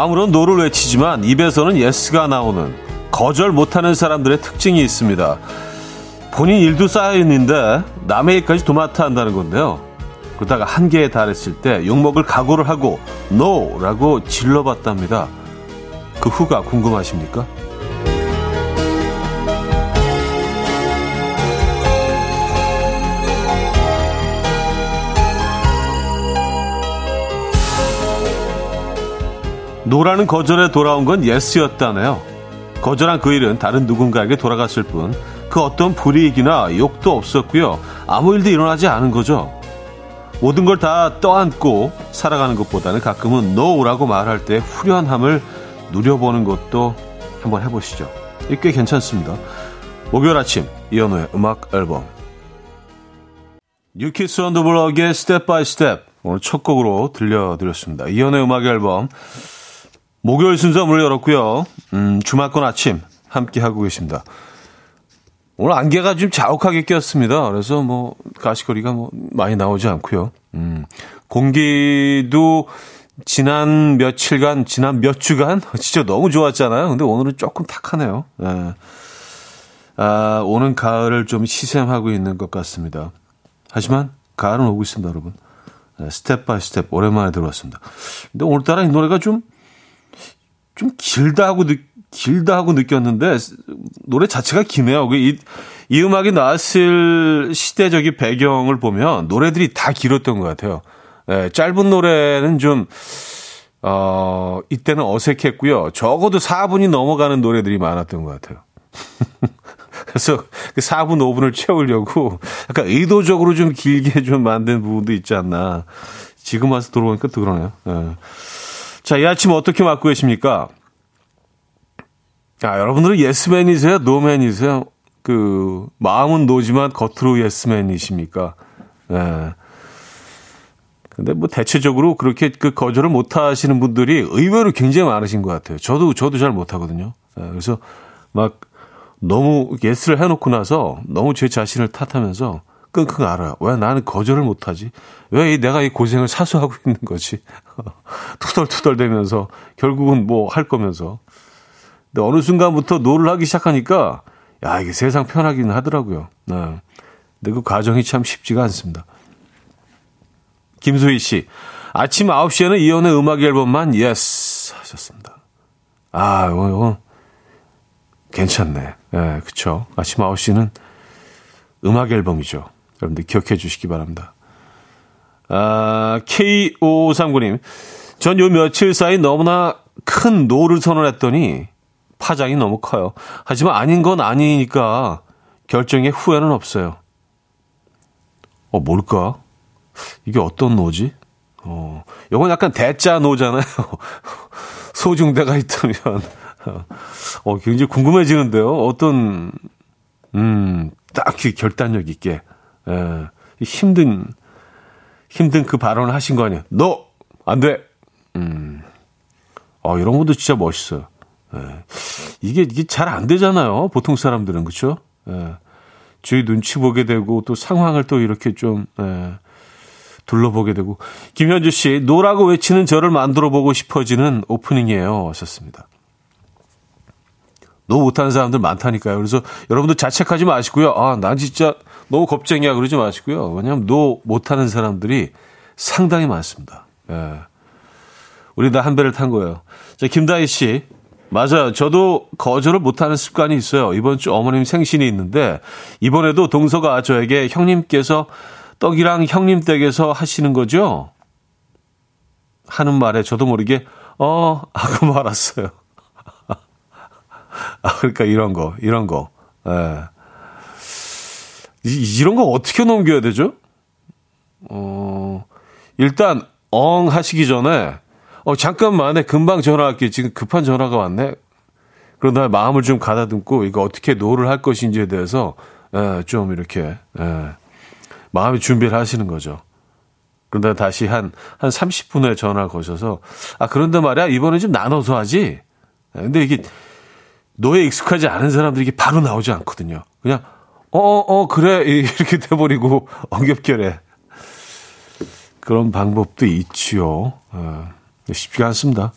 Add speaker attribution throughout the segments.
Speaker 1: 마음으로는 no를 외치지만 입에서는 yes가 나오는 거절 못하는 사람들의 특징이 있습니다. 본인 일도 쌓여있는데 남의 일까지 도맡아 한다는 건데요. 그러다가 한계에 달했을 때 욕먹을 각오를 하고 NO라고 질러봤답니다. 그 후가 궁금하십니까? no라는 거절에 돌아온 건 yes였다네요. 거절한 그 일은 다른 누군가에게 돌아갔을 뿐 그 어떤 불이익이나 욕도 없었고요. 아무 일도 일어나지 않은 거죠. 모든 걸 다 떠안고 살아가는 것보다는 가끔은 no라고 말할 때 후련함을 누려보는 것도 한번 해보시죠. 꽤 괜찮습니다. 목요일 아침 이현우의 음악 앨범 New Kids on the Block의 Step by Step 오늘 첫 곡으로 들려드렸습니다. 이현우의 음악 앨범 목요일 순서 문을 열었고요. 음, 주말권 아침 함께 하고 계십니다. 오늘 안개가 좀 자욱하게 꼈습니다. 그래서 뭐 가시거리가 뭐 많이 나오지 않고요. 음, 공기도 지난 며칠간, 지난 몇 주간 진짜 너무 좋았잖아요. 근데 오늘은 조금 탁하네요. 네. 아, 오는 가을을 좀 시샘하고 있는 것 같습니다. 하지만 가을은 오고 있습니다, 여러분. 네, Step by Step 오랜만에 들어왔습니다. 근데 오늘따라 이 노래가 좀 좀 길다 하고 느, 길다 하고 느꼈는데 노래 자체가 기네요. 그 이, 이 음악이 나왔을 시대적인 배경을 보면 노래들이 다 길었던 것 같아요. 예, 짧은 노래는 좀 어, 이때는 어색했고요. 적어도 4분이 넘어가는 노래들이 많았던 것 같아요. 그래서 그 4분, 5분을 채우려고 약간 의도적으로 좀 길게 좀 만든 부분도 있지 않나. 지금 와서 들어보니까 또 그러네요. 예. 자, 이 아침 어떻게 맞고 계십니까? 아, 여러분들은 예스맨이세요? 노맨이세요? 그, 마음은 노지만 겉으로 예스맨이십니까? 예. 네. 근데 뭐 대체적으로 그렇게 그 거절을 못 하시는 분들이 의외로 굉장히 많으신 것 같아요. 저도, 저도 잘 못 하거든요. 예, 그래서 막 너무 yes를 해놓고 나서 너무 제 자신을 탓하면서 끙끙 앓아요. 왜 나는 거절을 못하지? 왜 내가 이 고생을 사서 하고 있는 거지? 투덜투덜 대면서 결국은 뭐 할 거면서. 근데 어느 순간부터 no를 하기 시작하니까 야 이게 세상 편하기는 하더라고요. 네. 근데 그 과정이 참 쉽지가 않습니다. 김소희 씨, 아침 9시에는 이현우의 음악 앨범만 yes 하셨습니다. 아, 이거, 이거 괜찮네. 예, 네, 그쵸. 아침 9시는 음악 앨범이죠. 여러분들 기억해 주시기 바랍니다. 아, K5539님. 전 요 며칠 사이 너무나 큰 no를 선언했더니 파장이 너무 커요. 하지만 아닌 건 아니니까 결정에 후회는 없어요. 어, 뭘까? 이게 어떤 no지? 어, 요건 약간 대자 노잖아요. 소중대가 있다면. 어, 굉장히 궁금해지는데요. 어떤, 음, 딱히 결단력 있게, 예, 힘든, 힘든 그 발언을 하신 거 아니에요. 너! 안 돼! 음, 어, 이런 것도 진짜 멋있어요. 예. 이게, 이게 잘 안 되잖아요. 보통 사람들은, 그쵸? 예. 주위 눈치 보게 되고, 또 상황을 또 이렇게 좀, 예. 둘러보게 되고. 김현주 씨, no라고 외치는 저를 만들어 보고 싶어지는 오프닝이에요. 하셨습니다. no 못하는 사람들 많다니까요. 그래서 여러분들 자책하지 마시고요. 아, 난 진짜 너무 겁쟁이야. 그러지 마시고요. 왜냐하면 no 못하는 사람들이 상당히 많습니다. 예. 우리 다 한 배를 탄 거예요. 자, 김다희 씨. 맞아요. 저도 거절을 못하는 습관이 있어요. 이번 주 어머님 생신이 있는데 이번에도 동서가 저에게 형님께서 떡이랑 형님 댁에서 하시는 거죠? 하는 말에 저도 모르게 어 하고 말았어요. 아 그러니까 이런 거 이런 거. 예. 이, 이런 거 어떻게 넘겨야 되죠? 어 일단 엉 하시기 전에 어, 잠깐만에 금방 전화할게. 지금 급한 전화가 왔네. 그런 다음에 마음을 좀 가다듬고 이거 어떻게 no를 할 것인지에 대해서 에, 예, 좀 이렇게 에, 예, 마음의 준비를 하시는 거죠. 그런데 다시 한, 한 30분 후에 전화를 거셔서, 아, 그런데 말이야, 이번에 좀 나눠서 하지? 예, 근데 이게, no에 익숙하지 않은 사람들이 이게 바로 나오지 않거든요. 그냥, 어, 어, 어 그래. 이렇게 돼버리고, 엉겁결에. 그런 방법도 있지요. 어. 쉽지가 않습니다.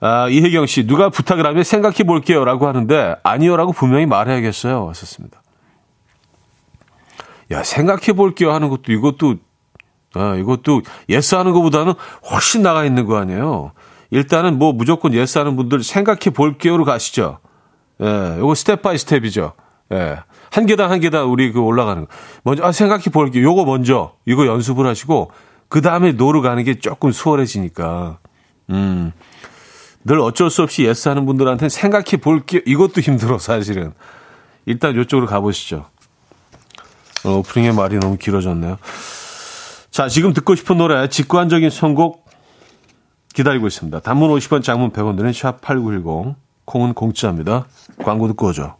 Speaker 1: 아, 이혜경 씨, 누가 부탁을 하면 생각해 볼게요. 라고 하는데, 아니요 라고 분명히 말해야겠어요. 하셨습니다. 야, 생각해 볼게요 하는 것도 이것도, 아, 이것도 yes 하는 것보다는 훨씬 나아가 있는 거 아니에요. 일단은 뭐 무조건 yes 하는 분들 생각해 볼게요로 가시죠. 예, 요거 step by step이죠. 예. 한 계단 한 계단 우리 그 올라가는 거. 먼저, 아, 생각해 볼게요. 요거 먼저, 이거 연습을 하시고, 그 다음에 no를 하는 게 조금 수월해지니까. 음. 늘 어쩔 수 없이 yes 하는 분들한테 생각해 볼게요. 이것도 힘들어, 사실은. 일단 이쪽으로 가보시죠. 어, 오프닝의 말이 너무 길어졌네요. 자, 지금 듣고 싶은 노래, 직관적인 선곡 기다리고 있습니다. 단문 50원, 장문 100원 드는 샵8910, 콩은 공짜입니다. 광고 듣고 오죠.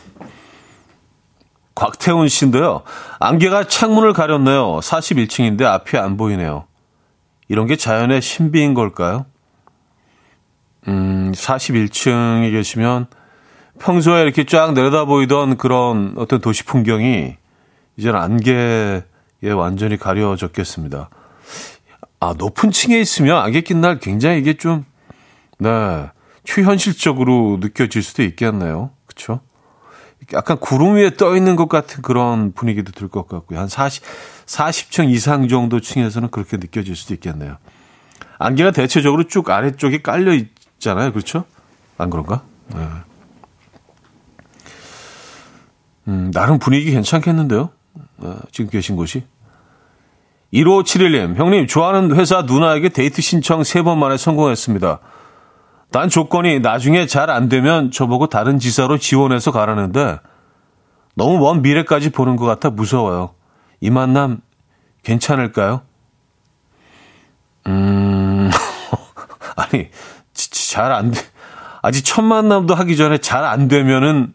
Speaker 1: 곽태훈 씨인데요. 안개가 창문을 가렸네요. 41층인데 앞이 안 보이네요. 이런 게 자연의 신비인 걸까요? 음, 41층에 계시면 평소에 이렇게 쫙 내려다 보이던 그런 어떤 도시 풍경이 이제는 안개 예, 완전히 가려졌겠습니다. 아, 높은 층에 있으면 안개 낀 날 굉장히 이게 좀, 네, 초현실적으로 느껴질 수도 있겠네요. 그쵸? 약간 구름 위에 떠 있는 것 같은 그런 분위기도 들 것 같고요. 한 40, 40층 이상 정도 층에서는 그렇게 느껴질 수도 있겠네요. 안개가 대체적으로 쭉 아래쪽에 깔려 있잖아요. 그렇죠? 안 그런가? 네. 음, 나름 분위기 괜찮겠는데요? 어, 지금 계신 곳이. 1571님, 형님, 좋아하는 회사 누나에게 데이트 신청 3번 만에 성공했습니다. 단 조건이 나중에 잘 안 되면 저보고 다른 지사로 지원해서 가라는데 너무 먼 미래까지 보는 것 같아 무서워요. 이 만남 괜찮을까요? 음, 아니, 잘 안 돼. 아직 첫 만남도 하기 전에 잘 안 되면은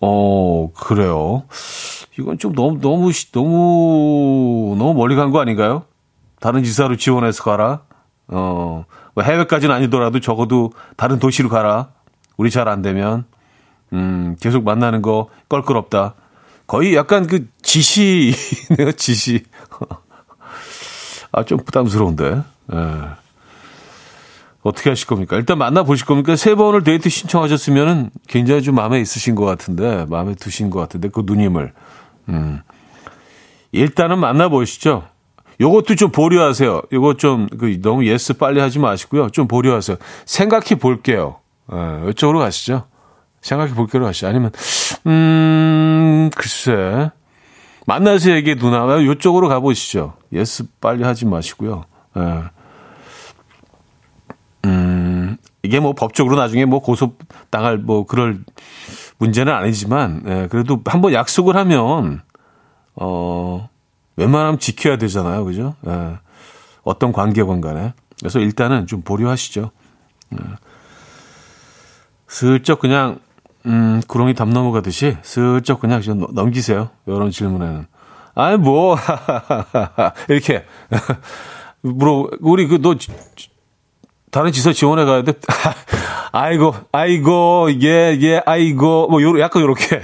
Speaker 1: 어, 그래요. 이건 좀 너무, 너무, 너무, 너무 멀리 간 거 아닌가요? 다른 지사로 지원해서 가라. 어, 뭐 해외까지는 아니더라도 적어도 다른 도시로 가라. 우리 잘 안 되면. 음, 계속 만나는 거 껄끄럽다. 거의 약간 그 지시네요, 지시. 아, 좀 부담스러운데. 예. 어떻게 하실 겁니까? 일단 만나보실 겁니까? 세 번을 데이트 신청하셨으면은 굉장히 좀 마음에 있으신 것 같은데, 마음에 드신 것 같은데, 그 누님을. 음. 일단은 만나보시죠. 요것도 좀 보류하세요. 요거 좀, 그, 너무 yes 빨리 하지 마시고요. 좀 보류하세요. 생각해 볼게요. 예, 이쪽으로 가시죠. 생각해 볼게요. 가시죠. 아니면, 음, 글쎄. 만나서 얘기 누나, 요쪽으로 가보시죠. yes 빨리 하지 마시고요. 예. 음, 이게 뭐 법적으로 나중에 뭐 고소 당할 뭐 그럴 문제는 아니지만, 예, 그래도 한번 약속을 하면, 어, 웬만하면 지켜야 되잖아요. 그죠? 예, 어떤 관계관 간에. 그래서 일단은 좀 보류하시죠. 예. 슬쩍 그냥, 음, 구렁이 담 넘어가듯이 슬쩍 그냥 좀 넘기세요. 이런 질문에는. 아니, 뭐, 이렇게. 물어, 우리 그, 너, 다른 지서 지원해 가야 돼. 아이고, 아이고, 예, 예, 아이고, 뭐, 요, 약간 요렇게.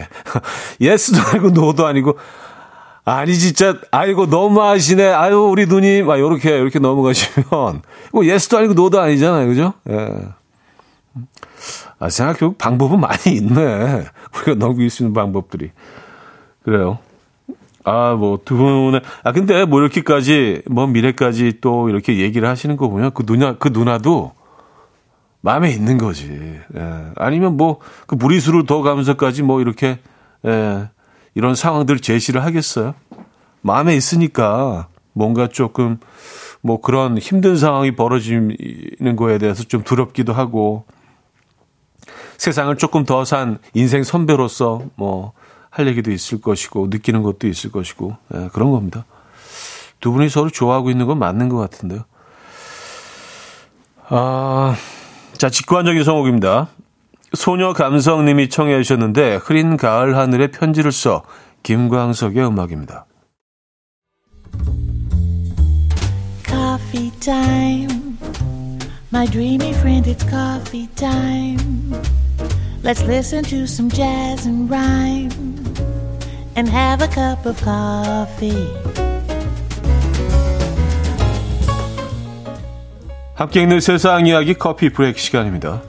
Speaker 1: yes도 아니고, no도 아니고. 아니, 진짜, 아이고, 너무 하시네. 아유, 우리 누님. 아, 요렇게, 요렇게 넘어가시면. 뭐, yes도 아니고, no도 아니잖아요. 그죠? 예. 아, 생각해보면 방법은 많이 있네. 우리가 넘길 수 있는 방법들이. 그래요. 아, 뭐, 두 분의, 아, 근데 뭐 이렇게까지, 먼 미래까지 또 이렇게 얘기를 하시는 거 보면 그 누나, 그 누나도 마음에 있는 거지. 예. 아니면 뭐, 그 무리수를 더 가면서까지 뭐 이렇게, 예, 이런 상황들을 제시를 하겠어요. 마음에 있으니까 뭔가 조금 뭐 그런 힘든 상황이 벌어지는 거에 대해서 좀 두렵기도 하고 세상을 조금 더 산 인생 선배로서 뭐 할 얘기도 있을 것이고 느끼는 것도 있을 것이고 예, 그런 겁니다. 두 분이 서로 좋아하고 있는 건 맞는 것 같은데요. 아, 자 직관적인 성곡입니다. 소녀 감성님이 청해 주셨는데 흐린 가을 하늘에 편지를 써 김광석의 음악입니다. Coffee time. My dreamy friend, it's coffee time. Let's listen to some jazz and rhyme and have a cup of coffee. 함께 있는 세상 이야기 커피 브레이크 시간입니다.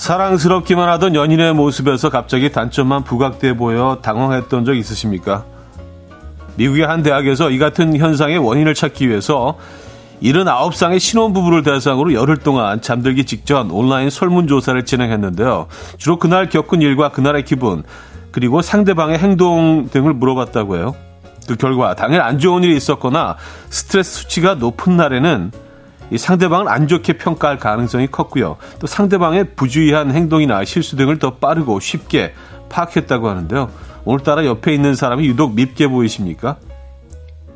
Speaker 1: 사랑스럽기만 하던 연인의 모습에서 갑자기 단점만 부각돼 보여 당황했던 적 있으십니까? 미국의 한 대학에서 이 같은 현상의 원인을 찾기 위해서 79쌍의 신혼부부를 대상으로 열흘 동안 잠들기 직전 온라인 설문조사를 진행했는데요. 주로 그날 겪은 일과 그날의 기분, 그리고 상대방의 행동 등을 물어봤다고 해요. 그 결과 당일 안 좋은 일이 있었거나 스트레스 수치가 높은 날에는 이 상대방을 안 좋게 평가할 가능성이 컸고요. 또 상대방의 부주의한 행동이나 실수 등을 더 빠르고 쉽게 파악했다고 하는데요. 오늘따라 옆에 있는 사람이 유독 밉게 보이십니까?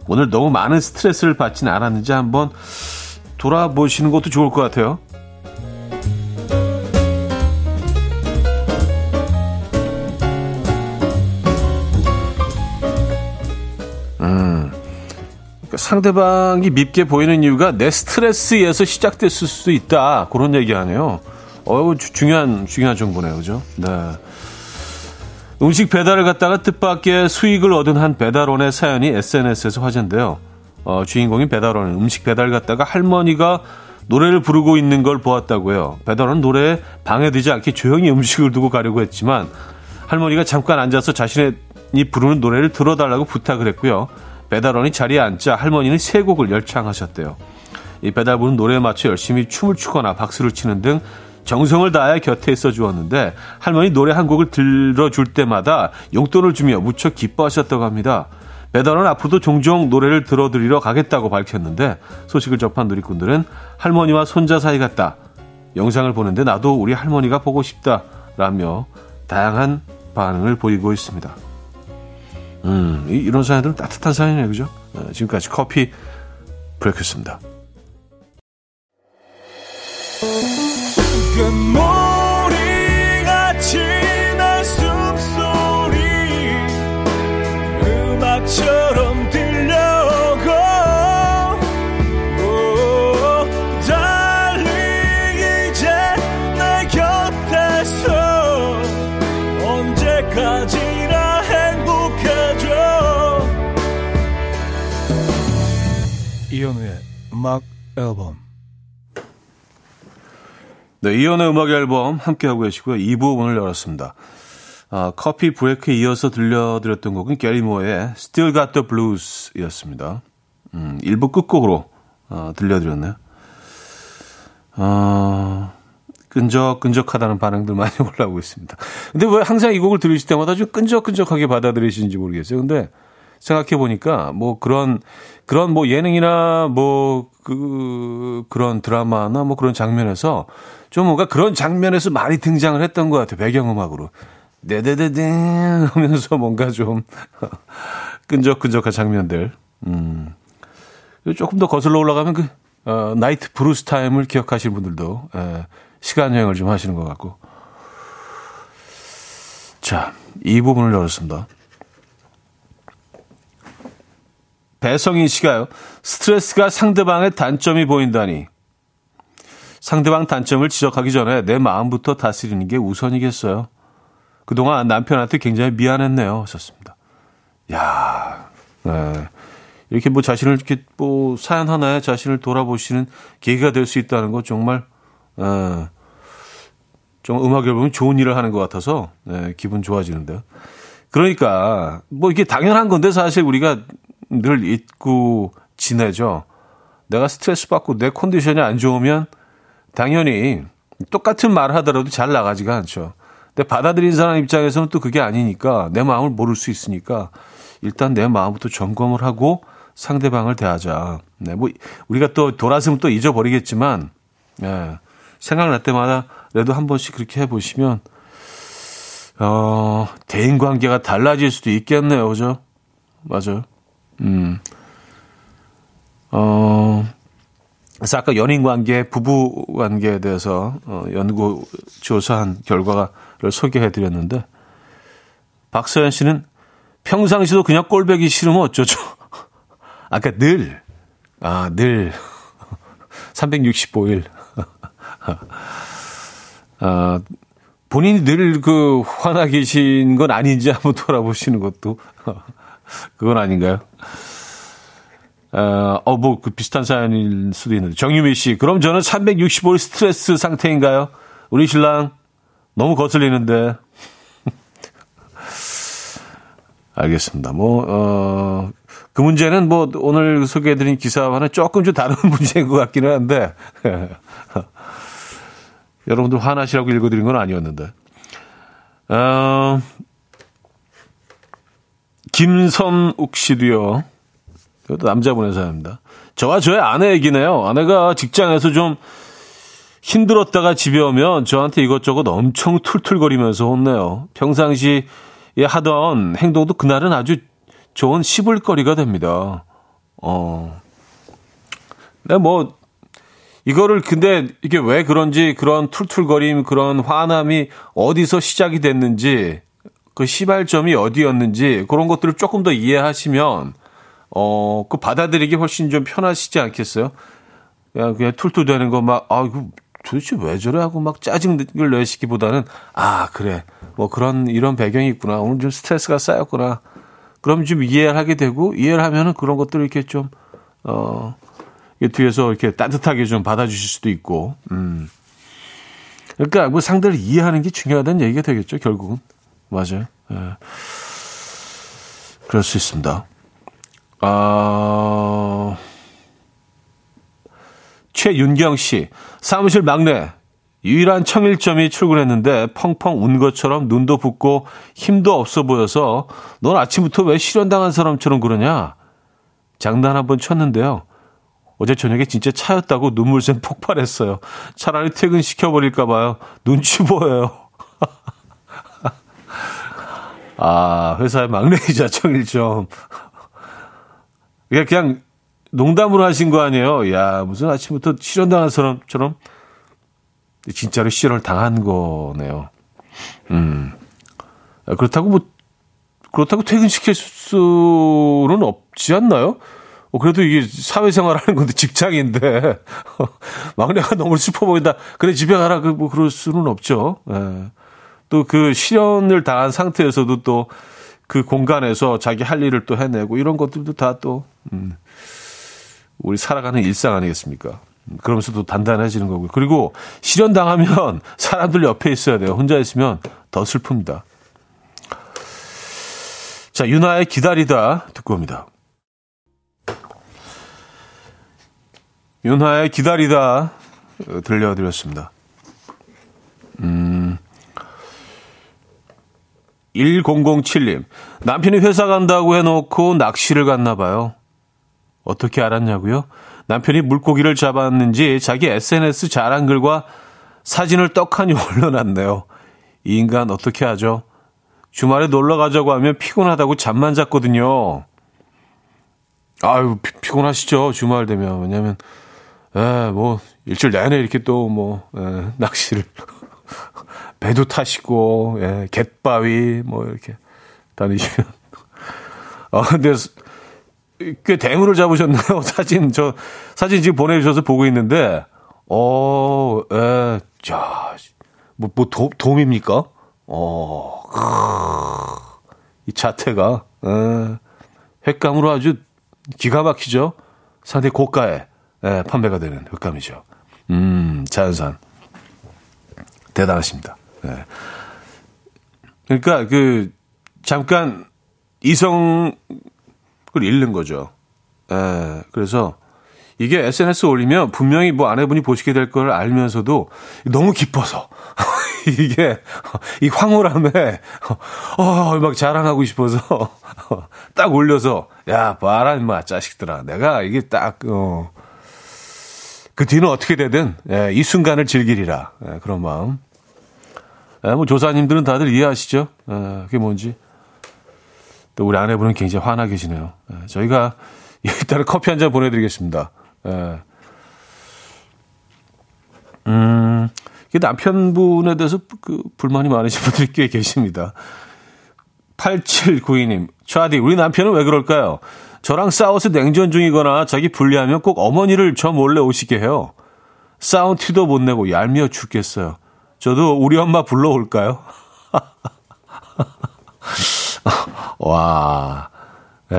Speaker 1: 오늘 너무 많은 스트레스를 받지는 않았는지 한번 돌아보시는 것도 좋을 것 같아요. 상대방이 밉게 보이는 이유가 내 스트레스에서 시작됐을 수도 있다. 그런 얘기 하네요. 어, 중요한, 중요한 정보네요. 그죠? 네. 음식 배달을 갔다가 뜻밖의 수익을 얻은 한 배달원의 사연이 SNS에서 화제인데요. 어, 주인공인 배달원은 음식 배달 갔다가 할머니가 노래를 부르고 있는 걸 보았다고요. 배달원 노래에 방해되지 않게 조용히 음식을 두고 가려고 했지만 할머니가 잠깐 앉아서 자신이 부르는 노래를 들어달라고 부탁을 했고요. 배달원이 자리에 앉자 할머니는 세 곡을 열창하셨대요. 이 배달부는 노래에 맞춰 열심히 춤을 추거나 박수를 치는 등 정성을 다해 곁에 있어 주었는데 할머니 노래 한 곡을 들어줄 때마다 용돈을 주며 무척 기뻐하셨다고 합니다. 배달원 앞으로도 종종 노래를 들어드리러 가겠다고 밝혔는데 소식을 접한 누리꾼들은 할머니와 손자 사이 같다. 영상을 보는데 나도 우리 할머니가 보고 싶다. 라며 다양한 반응을 보이고 있습니다. 음, 이런 사연들은 따뜻한 사연이에요, 그죠? 어, 지금까지 커피 브레이크였습니다. 음악 앨범 네, 이현우의 음악 앨범 함께하고 계시고요. 2부 문을 열었습니다. 아, 커피 브레이크에 이어서 들려드렸던 곡은 게리 모어의 Still Got the Blues 이었습니다. 음, 1부 끝곡으로 어, 들려드렸네요. 어, 끈적끈적하다는 반응들 많이 올라오고 있습니다. 근데 왜 항상 이 곡을 들으실 때마다 좀 끈적끈적하게 받아들이시는지 모르겠어요. 근데 생각해 보니까 뭐 그런 그런 뭐 예능이나 뭐 그 그런 드라마나 뭐 그런 장면에서 좀 뭔가 그런 장면에서 많이 등장을 했던 것 같아요. 배경음악으로. 네네네네 하면서 뭔가 좀 끈적끈적한 장면들. 음. 조금 더 거슬러 올라가면 그 어, 나이트 블루스 타임을 기억하시는 분들도 에, 시간 여행을 좀 하시는 것 같고. 자, 이 부분을 열었습니다. 배성인 씨가요. 스트레스가 상대방의 단점이 보인다니. 상대방 단점을 지적하기 전에 내 마음부터 다스리는 게 우선이겠어요. 그동안 남편한테 굉장히 미안했네요. 하셨습니다. 야, 네. 이렇게 뭐 자신을 이렇게 뭐 사연 하나에 자신을 돌아보시는 계기가 될 수 있다는 거 정말, 에, 좀 음악 앨범이 좋은 일을 하는 것 같아서, 네, 기분 좋아지는데요. 그러니까, 뭐 이게 당연한 건데 사실 우리가 늘 잊고 지내죠. 내가 스트레스 받고 내 컨디션이 안 좋으면 당연히 똑같은 말 하더라도 잘 나가지가 않죠. 근데 받아들인 사람 입장에서는 또 그게 아니니까 내 마음을 모를 수 있으니까 일단 내 마음부터 점검을 하고 상대방을 대하자. 네, 뭐 우리가 또 돌아서면 또 잊어버리겠지만, 네, 생각날 때마다 그래도 한 번씩 그렇게 해보시면 어, 대인 관계가 달라질 수도 있겠네요, 그죠? 맞아요. 음. 어, 그래서 아까 연인 관계, 부부 관계에 대해서 어, 연구 조사한 결과를 소개해 드렸는데, 박서연 씨는 평상시도 그냥 꼴배기 싫으면 어쩌죠? 아까 늘, 아, 늘. 365일. 아, 본인이 늘 그 화나 계신 건 아닌지 한번 돌아보시는 것도 그건 아닌가요? 어, 어, 뭐, 그 비슷한 사연일 수도 있는데. 정유미 씨, 그럼 저는 365일 스트레스 상태인가요? 우리 신랑, 너무 거슬리는데. 알겠습니다. 뭐, 어, 그 문제는 뭐, 오늘 소개해드린 기사와는 조금 좀 다른 문제인 것 같기는 한데. 여러분들 화나시라고 읽어드린 건 아니었는데. 어, 김선욱 씨도요. 이것도 남자분의 사연입니다. 저와 저의 아내 얘기네요. 아내가 직장에서 좀 힘들었다가 집에 오면 저한테 이것저것 엄청 툴툴거리면서 혼내요. 평상시에 하던 행동도 그날은 아주 좋은 씹을거리가 됩니다. 어. 네, 뭐, 이거를 근데 이게 왜 그런지 그런 툴툴거림, 그런 화남이 어디서 시작이 됐는지 그 시발점이 어디였는지 그런 것들을 조금 더 이해하시면 어, 그 받아들이기 훨씬 좀 편하시지 않겠어요? 그냥, 그냥 툴툴대는 거 막, 아, 이거 도대체 왜 저래? 하고 막 짜증을 내시기보다는, 아, 그래. 뭐 그런, 이런 배경이 있구나. 오늘 좀 스트레스가 쌓였구나. 그럼 좀 이해를 하게 되고, 이해를 하면은 그런 것들을 이렇게 좀, 어, 뒤에서 이렇게 따뜻하게 좀 받아주실 수도 있고, 음. 그러니까 뭐 상대를 이해하는 게 중요하다는 얘기가 되겠죠, 결국은. 맞아요. 예. 그럴 수 있습니다. 아, 최윤경 씨, 사무실 막내, 유일한 청일점이 출근했는데 펑펑 운 것처럼 눈도 붓고 힘도 없어 보여서 넌 아침부터 왜 실현당한 사람처럼 그러냐? 장난 한번 쳤는데요. 어제 저녁에 진짜 차였다고 눈물샘 폭발했어요. 차라리 퇴근시켜버릴까봐요. 눈치 보여요. 아, 회사의 막내이자 청일점. 그냥, 농담으로 하신 거 아니에요? 야, 무슨 아침부터 실현당한 사람처럼 진짜로 실현을 당한 거네요. 음. 그렇다고 뭐, 그렇다고 퇴근시킬 수는 없지 않나요? 어, 그래도 이게 사회생활 하는 건데 직장인데 막내가 너무 슬퍼 보인다. 그래 집에 가라. 그 뭐 그럴 수는 없죠. 예. 또 그 실현을 당한 상태에서도 또 그 공간에서 자기 할 일을 또 해내고 이런 것들도 다 또, 음, 우리 살아가는 일상 아니겠습니까? 그러면서도 단단해지는 거고요. 그리고 실현 당하면 사람들 옆에 있어야 돼요. 혼자 있으면 더 슬픕니다. 자, 유나의 기다리다 듣고 옵니다. 윤하의 기다리다 들려드렸습니다. 음, 1007님, 남편이 회사 간다고 해놓고 낚시를 갔나 봐요. 어떻게 알았냐고요? 남편이 물고기를 잡았는지 자기 SNS 자랑 글과 사진을 떡하니 올려놨네요. 이 인간 어떻게 하죠? 주말에 놀러 가자고 하면 피곤하다고 잠만 잤거든요. 아유, 피, 곤하시죠 주말 되면. 왜냐면, 에, 뭐, 일주일 내내 이렇게 또 뭐, 에, 낚시를. 배도 타시고, 예, 갯바위, 뭐, 이렇게 다니시면. 아, 근데 꽤 대물을 잡으셨네요. 사진, 저, 사진 지금 보내주셔서 보고 있는데, 어, 예, 자, 뭐, 뭐, 도, 돔입니까? 어, 이 자태가, 예, 횟감으로 아주 기가 막히죠? 상당히 고가에, 예, 판매가 되는 횟감이죠. 음, 자연산. 대단하십니다. 네. 그러니까 그 잠깐 이성을 잃는 거죠. 예. 그래서 이게 SNS 올리면 분명히 뭐 아내분이 보시게 될 걸 알면서도 너무 기뻐서 이게 이 황홀함에 어, 막 자랑하고 싶어서 딱 올려서 야 봐라 임마 자식들아 내가 이게 딱 어. 그 뒤는 어떻게 되든 예, 이 순간을 즐기리라 예, 그런 마음. 예, 뭐 조사님들은 다들 이해하시죠? 예, 그게 뭔지. 또 우리 아내분은 굉장히 화나 계시네요. 예, 저희가 일단은 커피 한 잔 보내드리겠습니다. 예. 음, 남편분에 대해서 그 불만이 많으신 분들이 꽤 계십니다. 8792님, 차디, 우리 남편은 왜 그럴까요? 저랑 싸워서 냉전 중이거나 자기 불리하면 꼭 어머니를 저 몰래 오시게 해요. 싸운 티도 못 내고 얄미워 죽겠어요. 저도 우리 엄마 불러올까요? 와, 예.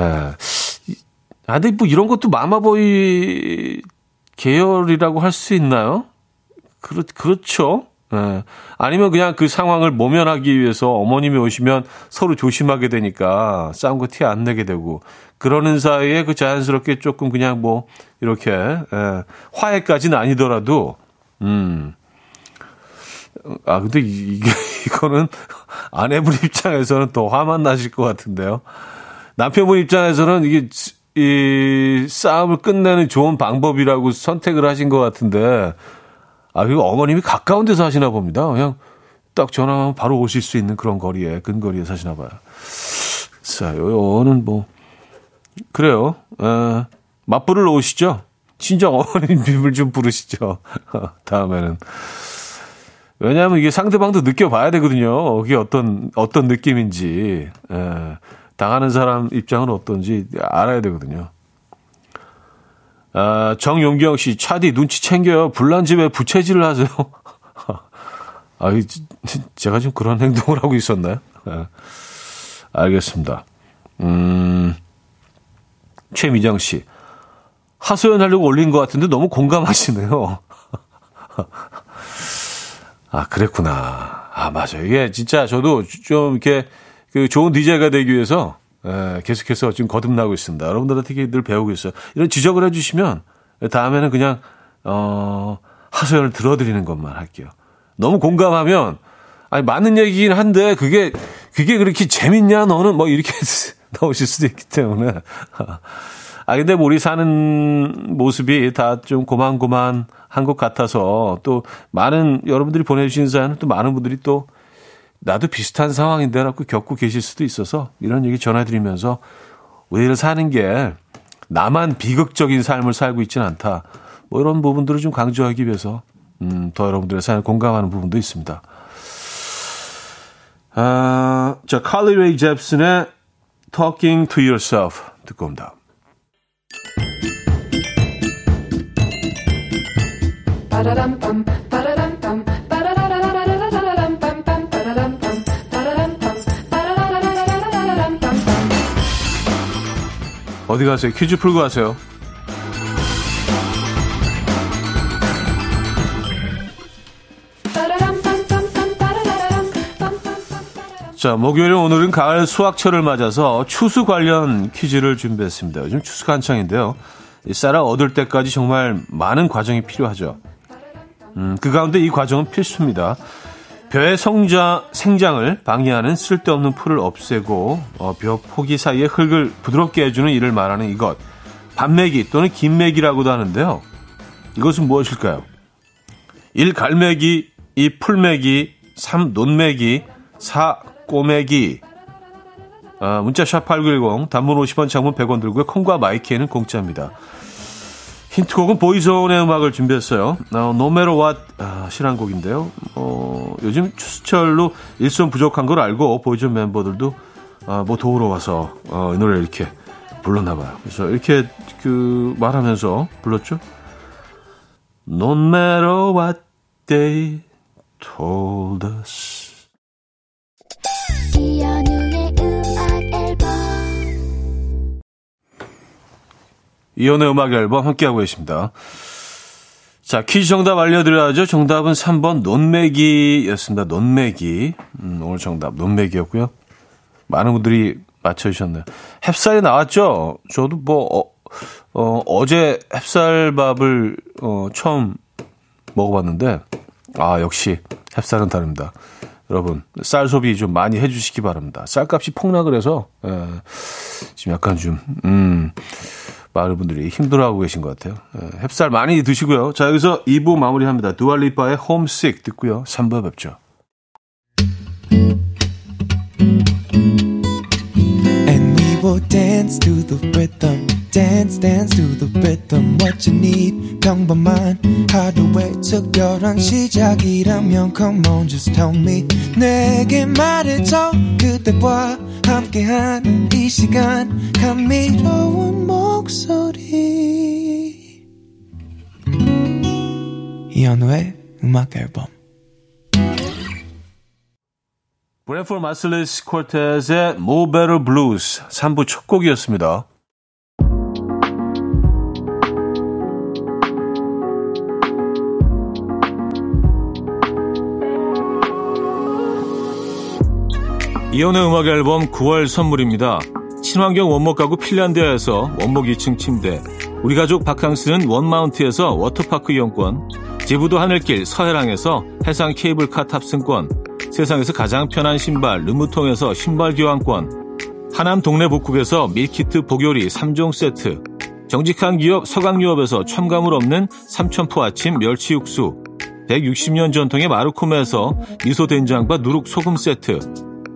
Speaker 1: 아, 근데 뭐 이런 것도 마마보이 계열이라고 할 수 있나요? 그렇, 그렇죠. 예. 아니면 그냥 그 상황을 모면하기 위해서 어머님이 오시면 서로 조심하게 되니까 싸운 거 티 안 내게 되고 그러는 사이에 그 자연스럽게 조금 그냥 뭐 이렇게 예. 화해까지는 아니더라도 음. 아 근데 이게 이거는 아내분 입장에서는 더 화만 나실 것 같은데요. 남편분 입장에서는 이게 이 싸움을 끝내는 좋은 방법이라고 선택을 하신 것 같은데 아, 그리고 어머님이 가까운 데서 하시나 봅니다. 그냥 딱 전화하면 바로 오실 수 있는 그런 거리에, 근거리에 사시나 봐요. 자, 요는 뭐, 그래요. 에, 맞불을 놓으시죠? 친정 어머님을 좀 부르시죠. 다음에는. 왜냐하면 이게 상대방도 느껴봐야 되거든요. 그게 어떤, 어떤 느낌인지. 에, 당하는 사람 입장은 어떤지 알아야 되거든요. 아, 정용경 씨, 차디 눈치 챙겨요. 불난 집에 부채질을 하세요. 아, 제가 지금 그런 행동을 하고 있었나요? 네. 알겠습니다. 음, 최미정 씨. 하소연 하려고 올린 것 같은데 너무 공감하시네요. 아, 그랬구나. 아, 맞아요. 이게 진짜 저도 좀 이렇게 그 좋은 DJ가 되기 위해서 예, 계속해서 지금 거듭나고 있습니다. 여러분들한테 늘 배우고 있어요. 이런 지적을 해주시면 다음에는 그냥 어, 하소연을 들어드리는 것만 할게요. 너무 공감하면 아니 맞는 얘기긴 한데 그게 그게 그렇게 재밌냐 너는 뭐 이렇게 나오실 수도 있기 때문에 아 근데 뭐 우리 사는 모습이 다 좀 고만고만한 것 같아서 또 많은 여러분들이 보내주신 사연은 또 많은 분들이 또 나도 비슷한 상황인데 라고 겪고 계실 수도 있어서 이런 얘기 전해드리면서 우리를 사는 게 나만 비극적인 삶을 살고 있지는 않다. 뭐 이런 부분들을 좀 강조하기 위해서 음, 더 여러분들의 사연을 공감하는 부분도 있습니다. 아, 자, 칼리 레이 잽슨의 Talking to Yourself 듣고 옵니다. 어디 가세요? 퀴즈 풀고 가세요. 자, 목요일 오늘은 가을 수학철을 맞아서 추수 관련 퀴즈를 준비했습니다. 요즘 추수가 한창인데요. 이 쌀을 얻을 때까지 정말 많은 과정이 필요하죠. 음, 그 가운데 이 과정은 필수입니다. 벼의 성자, 생장을 방해하는 쓸데없는 풀을 없애고 어, 벼 포기 사이에 흙을 부드럽게 해주는 일을 말하는 이것 반매기 또는 긴매기라고도 하는데요. 이것은 무엇일까요? 1. 갈매기 2. 풀매기 3. 논매기 4. 꼬매기 아, 문자 샵 8910 단문 50원 장문 100원 들고요. 콩과 마이케이는 공짜입니다. 힌트곡은 보이존의 음악을 준비했어요. 어, No Matter What 아, 실한곡인데요. 어, 요즘 추수철로 일손 부족한 걸 알고 보이존 멤버들도 아, 뭐 도우러 와서 어, 이 노래를 이렇게 불렀나 봐요. 그래서 이렇게 그 말하면서 불렀죠. No what they told us. 이연의 음악 앨범 함께하고 계십니다. 자, 퀴즈 정답 알려드려야죠. 정답은 3번 논매기였습니다. 논매기. 음, 오늘 정답 논매기였고요. 많은 분들이 맞춰주셨네요. 햅쌀이 나왔죠? 저도 뭐, 어, 어, 어제 햅쌀밥을 어, 처음 먹어봤는데 아 역시 햅쌀은 다릅니다. 여러분 쌀 소비 좀 많이 해주시기 바랍니다. 쌀값이 폭락을 해서 예, 지금 약간 좀 음, 많은 분들이 힘들어하고 계신 것 같아요. 예, 햅쌀 많이 드시고요. 자 여기서 2부 마무리합니다. 두알리파의 홈식 듣고요. 3부 뵙죠. And we will dance to the rhythm. Dance dance to the rhythm what you need. 평범한 하루의 특별한 시작이라면 come on just tell me. 내게 말해줘 그대와 함께한 이 시간. 감미로운 목소리. 이현우의 음악 앨범. 브랜포드 마살리스 quartet의 Mo Better Blues 3부 첫 곡이었습니다. 이현우의 음악앨범 9월 선물입니다. 친환경 원목 가구 핀란드에서 원목 2층 침대, 우리 가족 바캉스는 원마운트에서 워터파크 이용권, 제부도 하늘길 서해랑에서 해상 케이블카 탑승권, 세상에서 가장 편한 신발 르무통에서 신발 교환권, 하남 동네 복국에서 밀키트 복요리 3종 세트, 정직한 기업 서강유업에서 첨가물 없는 삼천포 아침 멸치 육수, 160년 전통의 마르코메에서 미소된장과 누룩소금 세트,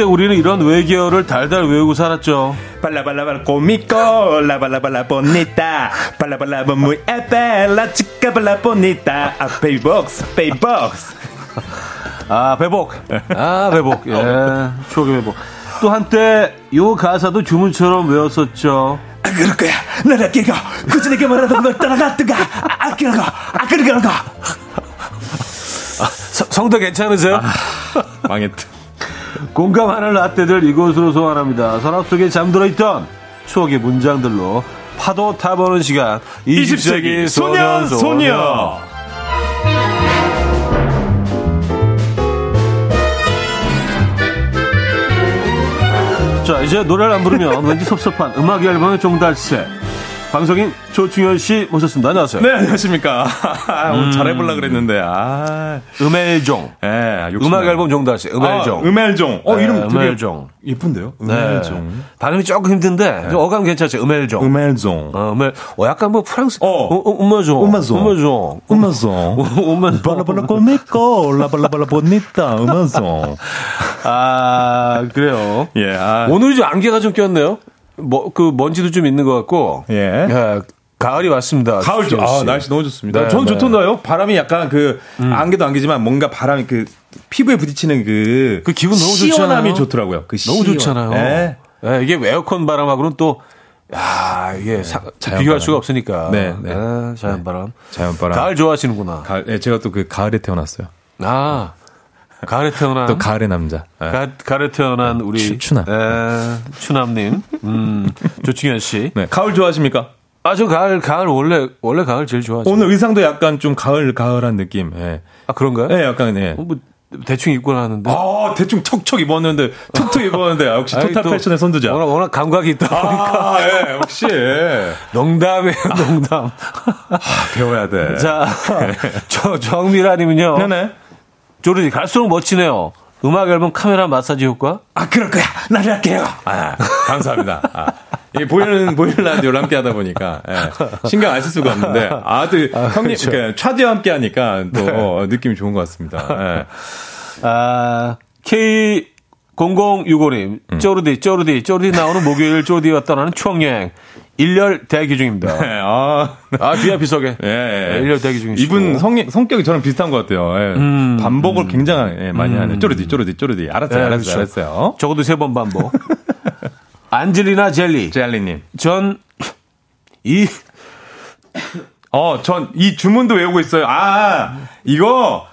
Speaker 1: 한때 우리는 이런 외계어를 달달 외우고 살았죠.
Speaker 2: 발라발라발 꼬미꼬 라발라발라 보니타 발라발라바 muy bella chica 발라 보니타 아 베이복스 베이복스
Speaker 1: 아 배복 아 배복 예 추억의 배복 또 한때 요 가사도 주문처럼 외웠었죠.
Speaker 2: 아 그럴 거야. 나라 끼가 그전에게 말하던 걸 따라갔다가. 아 그러가 아 그러가
Speaker 1: 아, 성도 괜찮으세요? 아,
Speaker 2: 망했다
Speaker 1: 공감하는 라떼들 이곳으로 소환합니다. 서랍 속에 잠들어 있던 추억의 문장들로 파도 타보는 시간 20세기, 20세기 소년 소녀. 소녀. 자 이제 노래를 안 부르면 왠지 섭섭한 음악 앨범의 종달새 방송인 조충현 씨 모셨습니다. 안녕하세요.
Speaker 2: 네, 안녕하십니까. 음. 잘해보려 그랬는데, 아.
Speaker 1: 음엘종. 예, 네, 음악 앨범 종달 씨. 음엘종.
Speaker 2: 아, 음엘종.
Speaker 1: 어, 네, 이름 되게 음엘종.
Speaker 2: 예쁜데요?
Speaker 1: 네. 음엘종. 네. 발음이 조금 힘든데, 네. 어감 괜찮죠? 음엘종.
Speaker 2: 음엘종.
Speaker 1: 어, 음엘, 어, 약간 뭐 프랑스.
Speaker 2: 어.
Speaker 1: 음마종.
Speaker 2: 음마종.
Speaker 1: 음마종.
Speaker 2: 음마종. 음마종. 발라발라 꼬니꼬, 라발라발라 보니따, 음마종.
Speaker 1: 아, 그래요.
Speaker 2: 예. 아.
Speaker 1: 오늘 좀 안개가 좀 꼈네요. 뭐, 그 먼지도 좀 있는 것 같고.
Speaker 2: 예. 예
Speaker 1: 가을이 왔습니다.
Speaker 2: 가을 좀, 아, 날씨 너무 좋습니다. 네, 저는 네. 좋던데요. 바람이 약간 그, 음. 안개도 안개지만 뭔가 바람이 그, 피부에 부딪히는 그,
Speaker 1: 그 기분 너무
Speaker 2: 좋잖아요. 시원함이 좋더라고요. 그
Speaker 1: 너무 시원. 좋잖아요. 네. 네. 이게 에어컨 바람하고는 또, 야 이게 네, 사, 비교할 수가 없으니까.
Speaker 2: 네, 네.
Speaker 1: 네 자연바람.
Speaker 2: 자연바람.
Speaker 1: 가을 좋아하시는구나.
Speaker 2: 가을, 네, 제가 또 그 가을에 태어났어요.
Speaker 1: 아. 가을에 태어난
Speaker 2: 또 가을의 남자.
Speaker 1: 네. 가, 가을에 태어난 우리
Speaker 2: 추, 남
Speaker 1: 에, 추남님, 음, 조충현 씨.
Speaker 2: 네, 가을 좋아하십니까?
Speaker 1: 아, 저 가을, 가을 원래 원래 가을 제일 좋아하죠.
Speaker 2: 오늘 의상도 약간 좀 가을 가을한 느낌. 예.
Speaker 1: 아 그런가요?
Speaker 2: 네, 약간 네.
Speaker 1: 어, 뭐 대충 입고 나왔는데.
Speaker 2: 아, 대충 척척 입었는데, 툭툭 입었는데, 아, 역시 토탈 패션의 선두자.
Speaker 1: 워낙, 워낙 감각이 있다 보니까.
Speaker 2: 아, 예, 역시.
Speaker 1: 농담이에요, 농담.
Speaker 2: 아, 배워야 돼.
Speaker 1: 자, 저, 정미라님은요.
Speaker 2: 네네.
Speaker 1: 조르디, 갈수록 멋지네요. 음악 앨범 카메라 마사지 효과?
Speaker 2: 아, 그럴 거야. 나를 할게요. 아, 감사합니다. 아. 이 보이는 보이는 라디오를 함께 하다 보니까 예, 신경 안 쓸 수가 없는데 아또 아, 형님 그렇죠. 그러니까 차디와 함께 하니까 또 네. 어, 느낌이 좋은 것 같습니다. 예.
Speaker 1: 아 K 0065님, 음. 쪼르디, 쪼르디, 쪼르디 나오는 목요일 쪼르디가 떠나는 추억여행. 1열 대기 중입니다. 네, 아, 아 VIP석에. 예, 예. 1열 대기 중이시고.
Speaker 2: 이분 성, 성격이 저랑 비슷한 것 같아요. 예. 음, 반복을 음. 굉장히 예, 많이 음. 하네. 쪼르디, 쪼르디, 쪼르디. 알았어요, 네, 알았어요, 그렇죠. 알았어요.
Speaker 1: 적어도 세 번 반복. 안젤리나 젤리.
Speaker 2: 젤리님.
Speaker 1: 전, 이,
Speaker 2: 어, 전 이 주문도 외우고 있어요. 아, 이거.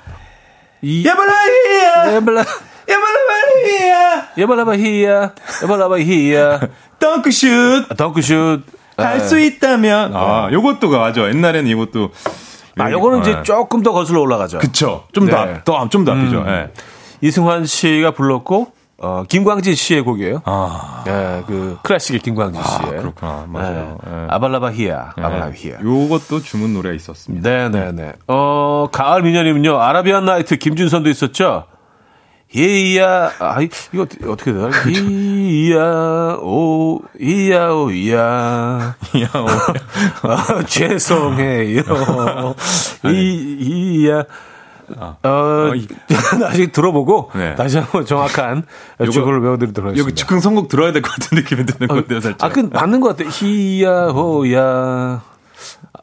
Speaker 1: 이. 야발라히야! 야발라. 야발라바히야! 야발라바히야! 야발라바히야!
Speaker 2: 덩크슛!
Speaker 1: 아, 덩크슛.
Speaker 2: 할수 네. 있다면. 아, 요것도 맞아. 옛날에는 이것도.
Speaker 1: 아, 요거는 이제 네. 조금 더 거슬러 올라가죠.
Speaker 2: 그쵸. 좀 더, 네. 더, 좀더 앞이죠. 음. 네.
Speaker 1: 이승환 씨가 불렀고, 어, 김광진 씨의 곡이에요. 아. 예, 그, 클래식의 김광진 아, 씨의.
Speaker 2: 아, 그렇구나. 맞아요. 예.
Speaker 1: 예. 아발라바히야. 예. 아발라바히야.
Speaker 2: 요것도 주문 노래 있었습니다.
Speaker 1: 네네네. 네. 어, 가을 미녀님은요, 아라비안 나이트 김준선도 있었죠? 이야, 아, 이거 어떻게 되나? 이야, 오, 이야, 오, 이야. 이야, 오. 아, 죄송해요. 이, 이야. 어, 어 나중에 들어보고 네. 다시 한번 정확한 주거를 외워드리도록 하겠습니다.
Speaker 2: 여기 즉흥 선곡 들어야 될 것 같은 느낌이 드는 어, 건데요, 살짝.
Speaker 1: 아, 그 맞는 것 같아요. 히야, 호야.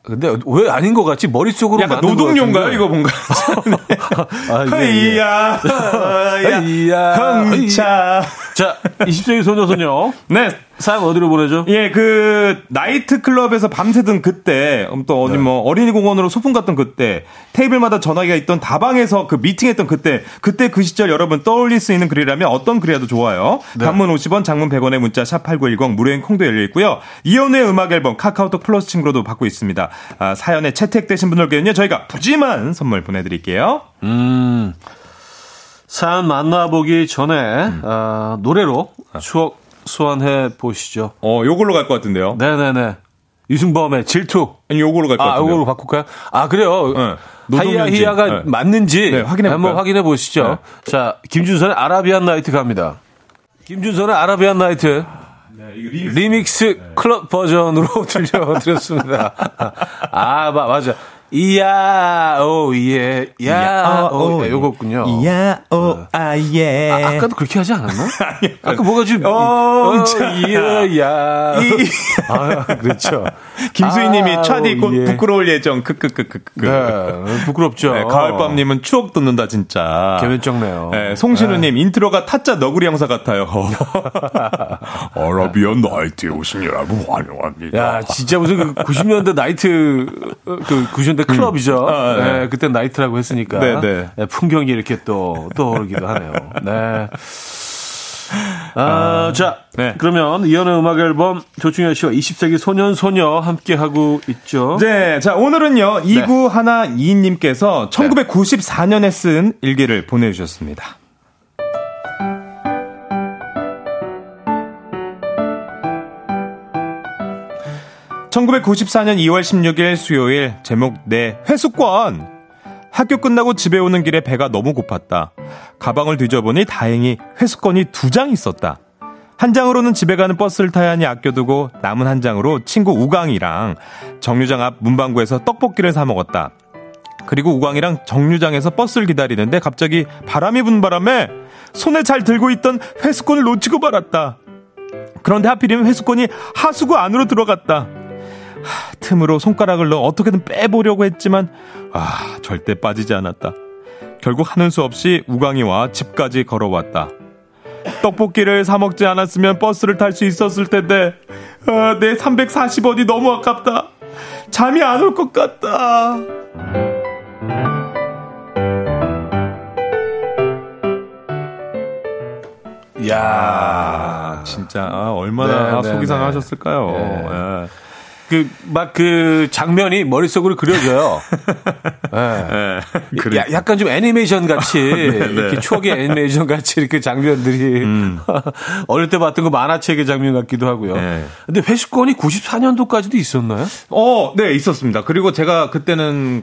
Speaker 1: 근데 왜 아닌 것 같지? 머릿속으로
Speaker 2: 약간 노동요인가요? 이거 뭔가? 아, 예, 예. 야 흥차.
Speaker 1: 자, 20세기 소녀소녀.
Speaker 2: 네.
Speaker 1: 사연 어디로 보내죠?
Speaker 2: 예, 그 나이트 클럽에서 밤새던 그때, 음, 또 어디 네. 뭐 어린이 공원으로 소풍 갔던 그때, 테이블마다 전화기가 있던 다방에서 그 미팅했던 그때, 그때 그 시절 여러분 떠올릴 수 있는 글이라면 어떤 글이라도 좋아요. 네. 단문 50원, 장문 100원의 문자 샵 #8910 무료인 콩도 열려 있고요. 이연우의 음악 앨범 카카오톡 플러스 친구로도 받고 있습니다. 아, 사연에 채택되신 분들께는요 저희가 푸짐한 선물 보내드릴게요.
Speaker 1: 음. 사연 만나보기 전에 음. 어, 노래로 추억 소환해 보시죠.
Speaker 2: 어, 요걸로 갈 것 같은데요.
Speaker 1: 네네네. 유승범의 질투.
Speaker 2: 아니, 요걸로 갈 것 같은데요.
Speaker 1: 아, 요걸로 바꿀까요? 아, 그래요. 네. 하이야 히야가 네. 맞는지 네, 확인해 한번 확인해 보시죠. 네. 자, 김준선의 아라비안 나이트 갑니다. 김준선의 아라비안 나이트. 네, 리믹스, 리믹스 클럽 버전으로 들려드렸습니다. 아, 맞아. 이야, 오, 예, 야, 오, 오, 예, 요거군요.
Speaker 2: 이야, 오, 어. 아, 예.
Speaker 1: 아, 아까도 그렇게 하지 않았나? 아까 뭐가 좀, 어, 어 이야, 야. 이. 아, 그렇죠.
Speaker 2: 김수희님이 아, 차디 곧 예. 부끄러울 예정, 크크크크크.
Speaker 1: 네, 부끄럽죠. 네,
Speaker 2: 가을밤님은 추억 돋는다, 진짜.
Speaker 1: 개면쩍네요.
Speaker 2: 네, 송신우님, 네. 인트로가 타짜 너구리 형사 같아요. 아라비안 나이트에 오신 여러분 환영합니다.
Speaker 1: 야, 진짜 무슨 그 90년대 나이트, 그 90년대 그 클럽이죠. 음. 아, 네. 네. 그때 나이트라고 했으니까. 네, 네. 네, 풍경이 이렇게 또 떠오르기도 하네요. 네. 아, 아, 자, 네. 그러면 이연의 음악 앨범 조충현 씨와 20세기 소년 소녀 함께 하고 있죠.
Speaker 2: 네, 자 오늘은요 이구 하나 이님께서 1994년에 쓴 일기를 보내주셨습니다. 1994년 2월 16일 수요일 제목 내 회수권 학교 끝나고 집에 오는 길에 배가 너무 고팠다. 가방을 뒤져보니 다행히 회수권이 두 장 있었다. 한 장으로는 집에 가는 버스를 타야 하니 아껴두고 남은 한 장으로 친구 우광이랑 정류장 앞 문방구에서 떡볶이를 사 먹었다. 그리고 우광이랑 정류장에서 버스를 기다리는데 갑자기 바람이 분 바람에 손에 잘 들고 있던 회수권을 놓치고 말았다. 그런데 하필이면 회수권이 하수구 안으로 들어갔다. 틈으로 손가락을 넣어 어떻게든 빼보려고 했지만 아 절대 빠지지 않았다. 결국 하는 수 없이 우광이와 집까지 걸어왔다. 떡볶이를 사 먹지 않았으면 버스를 탈 수 있었을 텐데 아, 내 340원이 너무 아깝다. 잠이 안 올 것 같다.
Speaker 1: 야
Speaker 2: 아, 진짜 아, 얼마나
Speaker 1: 네, 네,
Speaker 2: 속이
Speaker 1: 네.
Speaker 2: 상하셨을까요?
Speaker 1: 네.
Speaker 2: 예.
Speaker 1: 그막 그 장면이 머릿속으로 그려져요. 예.
Speaker 2: 예.
Speaker 1: 야. 약간 좀 애니메이션 같이 이렇게 추억의 애니메이션 같이 이렇게 장면들이
Speaker 2: 음.
Speaker 1: 어릴 때 봤던 그 만화책의 장면 같기도 하고요.
Speaker 2: 네.
Speaker 1: 근데 회수권이 94년도까지도 있었나요?
Speaker 2: 어, 네, 있었습니다. 그리고 제가 그때는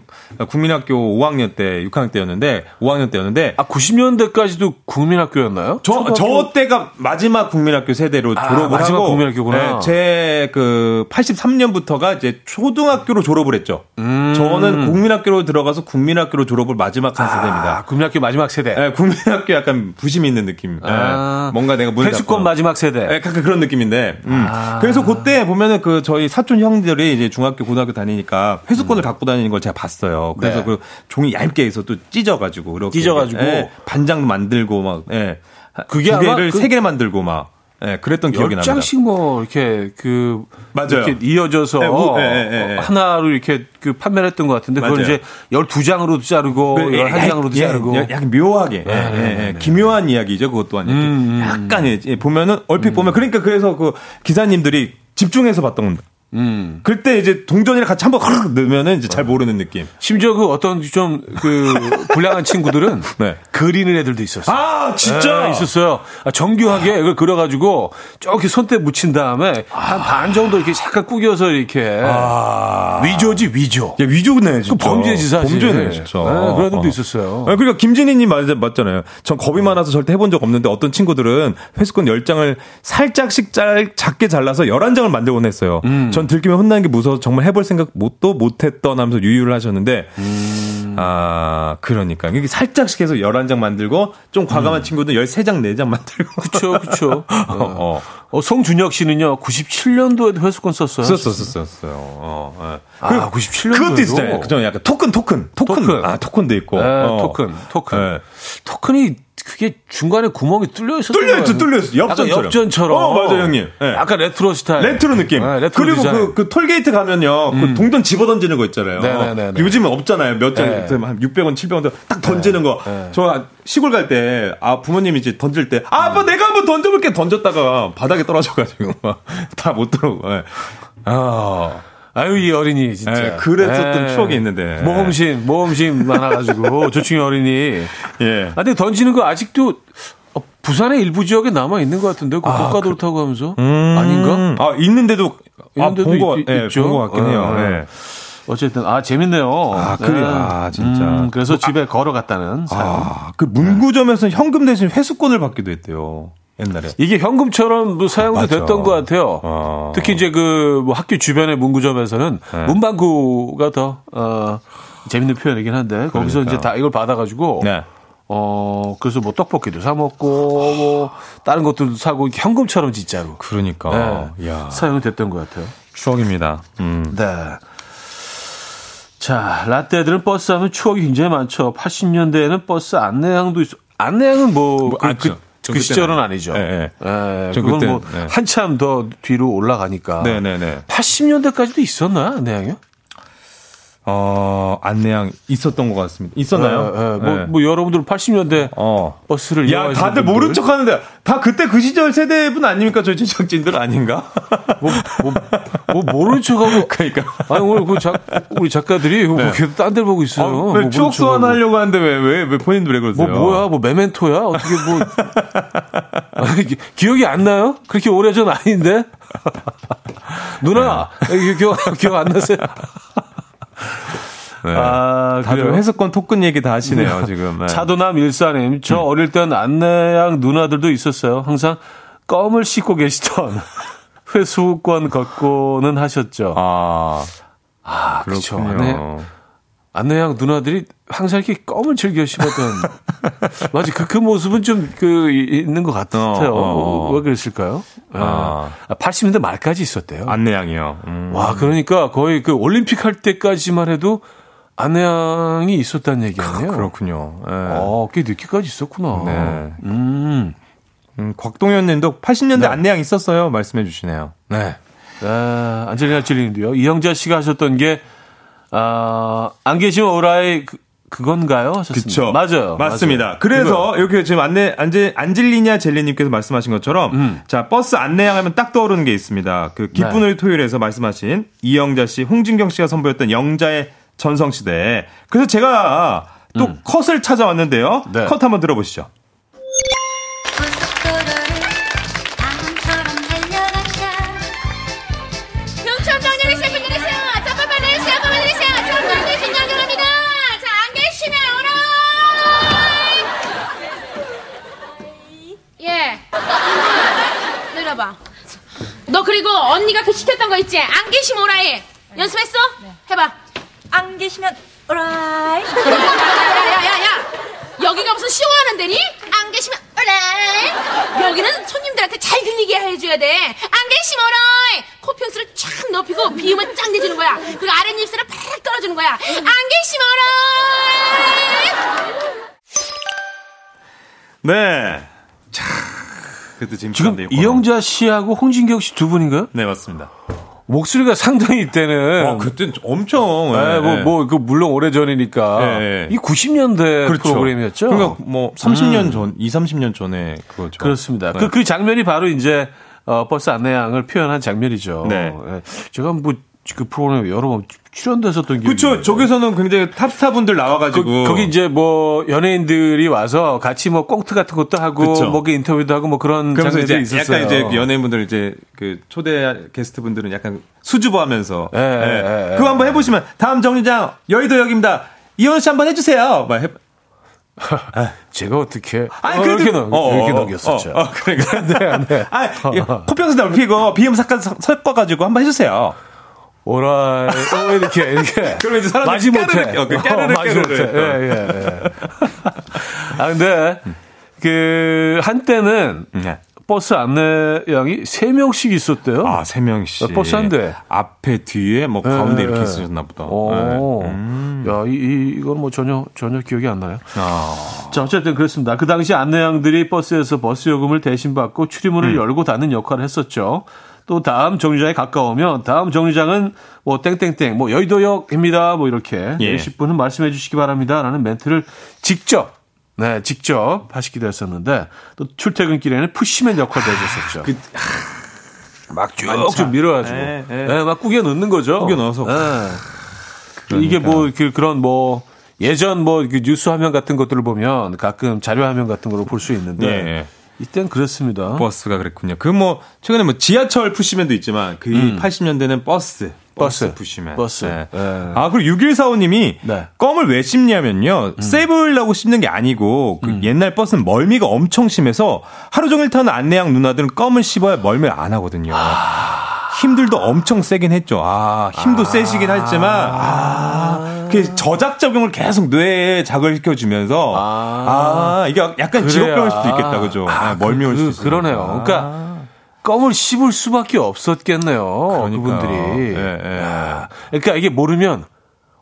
Speaker 2: 국민학교 5학년 때, 6학년 때였는데, 5학년 때였는데,
Speaker 1: 아 90년대까지도 국민학교였나요?
Speaker 2: 저,
Speaker 1: 초등학교?
Speaker 2: 저 때가 마지막 국민학교 세대로
Speaker 1: 아,
Speaker 2: 졸업을
Speaker 1: 마지막
Speaker 2: 하고
Speaker 1: 국민학교구나.
Speaker 2: 제그 83년 부터가 이제 초등학교로 졸업을 했죠.
Speaker 1: 음.
Speaker 2: 저는 국민학교로 들어가서 국민학교로 졸업을 마지막 한
Speaker 1: 아,
Speaker 2: 세대입니다.
Speaker 1: 국민학교 마지막 세대.
Speaker 2: 예, 국민학교 약간 부심 있는 느낌. 예,
Speaker 1: 아,
Speaker 2: 뭔가 내가 닫고.
Speaker 1: 마지막 세대.
Speaker 2: 예, 약간 그런 느낌인데. 음.
Speaker 1: 아.
Speaker 2: 그래서 그때 보면은 그 저희 사촌 형들이 이제 중학교, 고등학교 다니니까 회수권을 갖고 다니는 걸 제가 봤어요. 그래서
Speaker 1: 네.
Speaker 2: 그 종이 얇게 해서 또 찢어가지고 이렇게
Speaker 1: 찢어가지고.
Speaker 2: 예, 반장 만들고 막 예.
Speaker 1: 그게
Speaker 2: 두 개를
Speaker 1: 그-
Speaker 2: 세개 만들고 막 예, 그랬던 기억이
Speaker 1: 열
Speaker 2: 납니다.
Speaker 1: 장씩 뭐 이렇게 그
Speaker 2: 맞아요.
Speaker 1: 이렇게 이어져서
Speaker 2: 네, 예, 예.
Speaker 1: 하나로 이렇게 그 판매를 했던 것 같은데 그걸
Speaker 2: 맞아요.
Speaker 1: 이제 12장으로도 자르고
Speaker 2: 그, 예,
Speaker 1: 11장으로도
Speaker 2: 예,
Speaker 1: 자르고
Speaker 2: 예, 약간 묘하게 예,
Speaker 1: 네,
Speaker 2: 예,
Speaker 1: 네,
Speaker 2: 예,
Speaker 1: 네.
Speaker 2: 기묘한 이야기죠 그것 또한 이렇게
Speaker 1: 음, 음,
Speaker 2: 약간 예, 예, 보면은 얼핏 보면 그러니까 그래서 그 기사님들이 집중해서 봤던 겁니다.
Speaker 1: 음.
Speaker 2: 그때 이제 동전이랑 같이 한번 흐르륵 넣으면은 이제 잘 모르는 느낌.
Speaker 1: 심지어 그 어떤 좀 그 불량한 친구들은
Speaker 2: 네.
Speaker 1: 그리는 애들도 있었어요.
Speaker 2: 아 진짜
Speaker 1: 네, 있었어요. 아, 정교하게 이걸 그려가지고 저렇게 손때 묻힌 다음에 한 반 정도 이렇게 잠깐 꾸겨서 이렇게
Speaker 2: 아.
Speaker 1: 위조지 위조.
Speaker 2: 야, 위조네, 진짜.
Speaker 1: 그 범죄지 사실.
Speaker 2: 범죄네, 진짜.
Speaker 1: 네, 그런 애들도
Speaker 2: 어.
Speaker 1: 있었어요.
Speaker 2: 아, 그러니까 김진희님 맞, 맞잖아요. 전 겁이 많아서 절대 해본 적 없는데 어떤 친구들은 회수권 10장을 살짝씩 짤, 작게 잘라서 11장을 만들곤 했어요. 전 들키면 혼나는 게 무서워서 정말 해볼 생각 못도 못했던 하면서 유유를 하셨는데, 아, 그러니까. 이게 살짝씩 해서 11장 만들고, 좀 과감한 친구들 13장, 4장 만들고.
Speaker 1: 그쵸, 그쵸.
Speaker 2: 어, 어.
Speaker 1: 어, 송준혁 씨는요, 97년도에도 회수권 썼어요.
Speaker 2: 썼어, 썼어, 썼어요. 어, 예.
Speaker 1: 아, 97 년도에도?
Speaker 2: 그것도 있었잖아요. 그저 약간 토큰, 토큰, 토큰.
Speaker 1: 토큰.
Speaker 2: 아, 토큰도 있고.
Speaker 1: 네,
Speaker 2: 어.
Speaker 1: 토큰, 토큰.
Speaker 2: 네.
Speaker 1: 토큰이 그게 중간에 구멍이 뚫려 있었던
Speaker 2: 뚫려있죠,
Speaker 1: 거예요.
Speaker 2: 뚫려 있어. 엽전처럼.
Speaker 1: 약간 엽전처럼.
Speaker 2: 어, 맞아요, 형님. 네.
Speaker 1: 약간 레트로 스타일.
Speaker 2: 레트로 느낌.
Speaker 1: 네, 레트로
Speaker 2: 그리고
Speaker 1: 디자인.
Speaker 2: 그, 그 톨게이트 가면요. 그 동전 집어 던지는 거 있잖아요.
Speaker 1: 네네네네.
Speaker 2: 요즘은 없잖아요. 몇 장,
Speaker 1: 네.
Speaker 2: 한 600원, 700원 딱 던지는 거. 저 시골 갈 때, 아, 부모님이 이제 던질 때, 아, 아빠 내가 한번 던져볼게 던졌다가 바닥에 떨어져가지고 다 못 들어오고. 예. 아.
Speaker 1: 아유, 이 어린이, 진짜.
Speaker 2: 예, 그랬었던
Speaker 1: 예.
Speaker 2: 추억이 있는데.
Speaker 1: 모험심, 모험심 많아가지고, 조충이 어린이.
Speaker 2: 예.
Speaker 1: 아, 근데 던지는 거 아직도, 어, 부산의 일부 지역에 남아 있는 것 같은데, 그
Speaker 2: 아,
Speaker 1: 고가도로 타고 가면서.
Speaker 2: 음.
Speaker 1: 아닌가?
Speaker 2: 아, 있는데도, 아,
Speaker 1: 있는데도
Speaker 2: 본 거,
Speaker 1: 있-
Speaker 2: 예,
Speaker 1: 있죠.
Speaker 2: 본거 같긴 해요.
Speaker 1: 예.
Speaker 2: 예.
Speaker 1: 어쨌든, 아, 재밌네요.
Speaker 2: 아, 그래. 아, 진짜.
Speaker 1: 음, 그래서 집에 걸어갔다는 사연.
Speaker 2: 아, 그 문구점에서 현금 대신 회수권을 받기도 했대요. 옛날에.
Speaker 1: 이게 현금처럼 뭐 사용도
Speaker 2: 맞아.
Speaker 1: 됐던 것 같아요.
Speaker 2: 어.
Speaker 1: 특히 이제 그 뭐 학교 주변의 문구점에서는
Speaker 2: 네.
Speaker 1: 문방구가 더 어, 재밌는 표현이긴 한데 거기서
Speaker 2: 그러니까요.
Speaker 1: 이제 다 이걸 받아가지고
Speaker 2: 네.
Speaker 1: 어 그래서 뭐 떡볶이도 사 먹고 뭐 다른 것들도 사고 현금처럼 진짜로
Speaker 2: 그러니까.
Speaker 1: 네,
Speaker 2: 야
Speaker 1: 사용이 됐던 것 같아요.
Speaker 2: 추억입니다. 음.
Speaker 1: 네. 자, 라떼들은 버스 하면 추억이 굉장히 많죠. 80년대에는 버스 안내양도 있어. 안내양은 뭐,
Speaker 2: 뭐,
Speaker 1: 그,
Speaker 2: 아,
Speaker 1: 그, 그 시절은
Speaker 2: 아니-
Speaker 1: 아니죠.
Speaker 2: 예, 저
Speaker 1: 그건
Speaker 2: 그때,
Speaker 1: 뭐
Speaker 2: 예.
Speaker 1: 한참 더 뒤로 올라가니까.
Speaker 2: 네네네.
Speaker 1: 80년대까지도 있었나 안내양이요?
Speaker 2: 어, 안내양 있었던 것 같습니다. 있었나요?
Speaker 1: 예, 예. 뭐,
Speaker 2: 네.
Speaker 1: 뭐 여러분들 80년대
Speaker 2: 어.
Speaker 1: 버스를
Speaker 2: 야, 다들
Speaker 1: 분들.
Speaker 2: 모른 척 하는데, 다 그때 그 시절 세대분 아닙니까? 저희 제작진들 아닌가?
Speaker 1: 뭐, 뭐, 뭐 모르는 척하고.
Speaker 2: 그러니까.
Speaker 1: 아니 오늘 그 작, 우리 작가들이 뭐 계속 딴 데 보고 있어요.
Speaker 2: 아, 뭐왜
Speaker 1: 모르는
Speaker 2: 추억
Speaker 1: 척하고.
Speaker 2: 소환 하려고 하는데 왜, 왜, 왜 본인도
Speaker 1: 왜뭐
Speaker 2: 그러세요?
Speaker 1: 뭐야 뭐 메멘토야 어떻게 뭐 아니, 기- 기억이 안 나요? 그렇게 오래전 아닌데 누나 기- 기억 기억 안 나세요?
Speaker 2: 네.
Speaker 1: 아,
Speaker 2: 다들
Speaker 1: 그래요?
Speaker 2: 회수권 토큰 얘기 다 하시네요, 지금. 네.
Speaker 1: 차도남 일사님
Speaker 2: 음.
Speaker 1: 저 어릴 땐 안내양 누나들도 있었어요. 항상 껌을 씻고 계시던 회수권 걷고는 하셨죠.
Speaker 2: 아,
Speaker 1: 아, 그렇죠. 안내, 안내양 누나들이 항상 이렇게 껌을 즐겨 씹었던 맞아 그, 그 모습은 좀 그 있는 것 같아요.
Speaker 2: 어, 어, 어.
Speaker 1: 왜 그랬을까요?
Speaker 2: 아.
Speaker 1: 아, 80년대 말까지 있었대요.
Speaker 2: 안내양이요. 음.
Speaker 1: 와 그러니까 거의 그 올림픽 할 때까지만 해도 안내양이 있었다는 얘기 아니에요?
Speaker 2: 그렇군요. 예.
Speaker 1: 어, 꽤 늦게까지 있었구나.
Speaker 2: 네.
Speaker 1: 음.
Speaker 2: 음, 곽동현 님도 80년대
Speaker 1: 네.
Speaker 2: 안내양 있었어요. 말씀해 주시네요.
Speaker 1: 네. 아, 안젤리나 찔리님도요. 이영자 씨가 하셨던 게, 아, 안 계시면 오라이 그, 그건가요?
Speaker 2: 그렇죠.
Speaker 1: 맞아요.
Speaker 2: 맞습니다.
Speaker 1: 맞아요.
Speaker 2: 그래서 이렇게 지금 안내 안제 안젤리냐 젤리님께서 말씀하신 것처럼
Speaker 1: 음.
Speaker 2: 자 버스 안내양하면 딱 떠오르는 게 있습니다. 그 기쁜
Speaker 1: 네.
Speaker 2: 우리 토요일에서 말씀하신 이영자 씨, 홍진경 씨가 선보였던 영자의 전성시대. 그래서 제가 또 컷을 찾아왔는데요.
Speaker 1: 음. 네.
Speaker 2: 컷 한번 들어보시죠.
Speaker 3: 예. 너 그리고 언니가 그 시켰던 거 있지? 안 계시면 오라이. 연습했어? 해봐.
Speaker 4: 안 계시면 오라이
Speaker 3: 야야야야야. 여기가 무슨 쇼하는 데니? 안 계시면 오라이. 여기는 손님들한테 잘 들리게 해줘야 돼. 안 계시면 오라이. 코편수를 쫙 높이고 비음을 쫙 내주는 거야. 그리고 아랫입술을 팍 떨어주는 거야. 안 계시면 오라이.
Speaker 2: 네. 자, 그래도 지금
Speaker 1: 이영자 씨하고 홍진경 씨 두 분인가요?
Speaker 2: 네 맞습니다.
Speaker 1: 목소리가 상당히 이때는
Speaker 2: 어, 그때 엄청
Speaker 1: 네,
Speaker 2: 예,
Speaker 1: 뭐,
Speaker 2: 예.
Speaker 1: 뭐, 그, 물론 오래 전이니까.
Speaker 2: 네.
Speaker 1: 이 90년대
Speaker 2: 그렇죠.
Speaker 1: 프로그램이었죠?
Speaker 2: 그러니까 뭐 30년 전, 2, 30년 전에 그거죠.
Speaker 1: 그렇습니다.
Speaker 2: 네.
Speaker 1: 그, 그 장면이 바로 이제, 어, 버스 안내양을 표현한 장면이죠.
Speaker 2: 네.
Speaker 1: 예. 제가 뭐, 그 프로그램에 여러 번 출연됐었던 기억이
Speaker 2: 그렇죠. 저기서는 굉장히 탑스타 분들 나와가지고
Speaker 1: 그, 거기 이제 뭐 연예인들이 와서 같이 뭐 꽁트 같은 것도 하고
Speaker 2: 그쵸.
Speaker 1: 뭐 인터뷰도 하고 뭐 그런
Speaker 2: 그러면서
Speaker 1: 장면들이 있었어요.
Speaker 2: 약간 이제 연예인분들 이제 그 초대 게스트 분들은 약간 수줍어하면서
Speaker 1: 예, 예, 예,
Speaker 2: 그거 한번 해보시면 다음 정류장 여의도역입니다. 이현우 씨 한번 해주세요. 막 해.
Speaker 1: 제가 어떻게
Speaker 2: 아니,
Speaker 1: 어,
Speaker 2: 그래도-
Speaker 1: 이렇게 넘
Speaker 2: 어,
Speaker 1: 이렇게
Speaker 2: 어,
Speaker 1: 넘겼었죠.
Speaker 2: 어, 어, 그러니까.
Speaker 1: 네, 네.
Speaker 2: 아, 코평수 넓히고 비음 섞어가지고 한번 해주세요.
Speaker 1: 오라 어, 이렇게 이렇게
Speaker 2: 그러면 이제 사람들이
Speaker 1: 마지 못해
Speaker 2: 까르르 껴, 그 까르르
Speaker 1: 마지
Speaker 2: 까르르.
Speaker 1: 못해 예, 예, 예. 아 근데 그 한때는
Speaker 2: 네.
Speaker 1: 버스 안내양이 세 명씩 있었대요.
Speaker 2: 아, 세 명씩.
Speaker 1: 버스 한 대.
Speaker 2: 앞에, 뒤에, 뭐, 가운데
Speaker 1: 예,
Speaker 2: 이렇게
Speaker 1: 예.
Speaker 2: 있으셨나 보다.
Speaker 1: 오,
Speaker 2: 네. 음.
Speaker 1: 야, 이, 이, 이건 뭐 전혀, 전혀 기억이 안 나요.
Speaker 2: 아.
Speaker 1: 자, 어쨌든 그렇습니다. 그 당시 안내양들이 버스에서 버스 요금을 대신 받고 출입문을
Speaker 2: 음.
Speaker 1: 열고 닫는 역할을 했었죠. 또 다음 정류장에 가까우면 다음 정류장은 뭐 땡땡땡, 뭐 여의도역입니다. 뭐 이렇게
Speaker 2: 예.
Speaker 1: 10분은 말씀해 주시기 바랍니다. 라는 멘트를 직접 네, 직접 하시기도 했었는데 또 출퇴근길에는 푸시맨 역할도 해줬었죠.
Speaker 2: 그,
Speaker 1: 막 쭉쭉 밀어가지고,
Speaker 2: 예, 예.
Speaker 1: 네, 막 꾸겨 넣는 거죠.
Speaker 2: 꾸겨 넣어서.
Speaker 1: 네. 이게 뭐 그, 그런 뭐 예전 뭐그 뉴스 화면 같은 것들을 보면 가끔 자료 화면 같은 걸로 볼 수 있는데
Speaker 2: 예.
Speaker 1: 이땐 그렇습니다.
Speaker 2: 버스가 그랬군요. 그 뭐, 최근에 뭐 지하철 푸시맨도 있지만, 그 80년대는 버스. 버스,
Speaker 1: 음. 버스.
Speaker 2: 푸시맨.
Speaker 1: 버스.
Speaker 2: 네.
Speaker 1: 예.
Speaker 2: 아, 그리고 6145님이
Speaker 1: 네. 음.
Speaker 2: 껌을 왜 씹냐면요. 세보려고 씹는 게 아니고, 그 옛날 버스는 멀미가 엄청 심해서 하루 종일 타는 안내양 누나들은 껌을 씹어야 멀미를 안 하거든요. 힘들도 엄청 세긴 했죠. 아, 힘도 세시긴 했지만, 아, 그 저작 적용을 계속 뇌에 자극시켜 주면서, 아, 이게 약간 직업병일 수도 있겠다, 그죠? 아, 멀미 올수
Speaker 1: 그,
Speaker 2: 있어.
Speaker 1: 그러네요. 그러니까 껌을 씹을 수밖에 없었겠네요.
Speaker 2: 그러니까요.
Speaker 1: 그분들이.
Speaker 2: 예, 예.
Speaker 1: 야, 그러니까 이게 모르면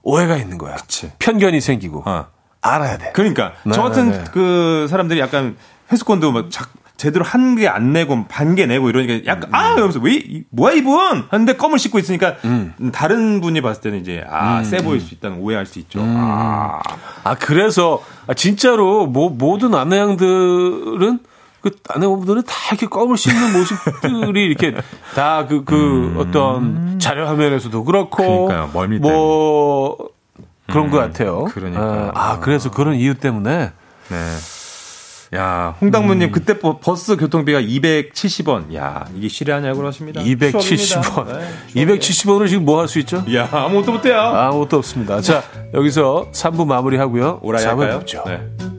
Speaker 1: 오해가 있는 거야.
Speaker 2: 그치.
Speaker 1: 편견이 생기고
Speaker 2: 어.
Speaker 1: 알아야 돼.
Speaker 2: 그러니까
Speaker 1: 네,
Speaker 2: 저 같은
Speaker 1: 네.
Speaker 2: 그 사람들이 약간 회수권도 막 자, 제대로 한 개 안 내고 반 개 내고 이러니까 약간
Speaker 1: 음,
Speaker 2: 아 이러면서 왜 이- 뭐야 이분 하는데 껌을 씹고 있으니까
Speaker 1: 음.
Speaker 2: 다른 분이 봤을 때는 이제 아세 보일 수 있다는 오해할 수 있죠. 아.
Speaker 1: 아 그래서 아, 진짜로 뭐 모든 아내양들은 그 아내분들은 다 이렇게 껌을 씹는 모습들이 이렇게 다 그그 어떤 자료 화면에서도 그렇고
Speaker 2: 음. 그러니까요, 멀미
Speaker 1: 뭐 그런 것 같아요.
Speaker 2: 그러니까요.
Speaker 1: 아, 아, 그래서 그런 이유 때문에
Speaker 2: 네. 야, 홍당무님
Speaker 1: 음.
Speaker 2: 그때 버- 버스 교통비가 270원. 야, 이게 실화냐고 그러십니다.
Speaker 1: 270원.
Speaker 2: 추억입니다. 네,
Speaker 1: 270원을 지금 뭐 할 수 있죠?
Speaker 2: 야, 아무것도 못해요.
Speaker 1: 아무것도 없습니다. 자, 여기서 3부 마무리하고요.
Speaker 2: 오라이
Speaker 1: 4부
Speaker 2: 할까요? 네.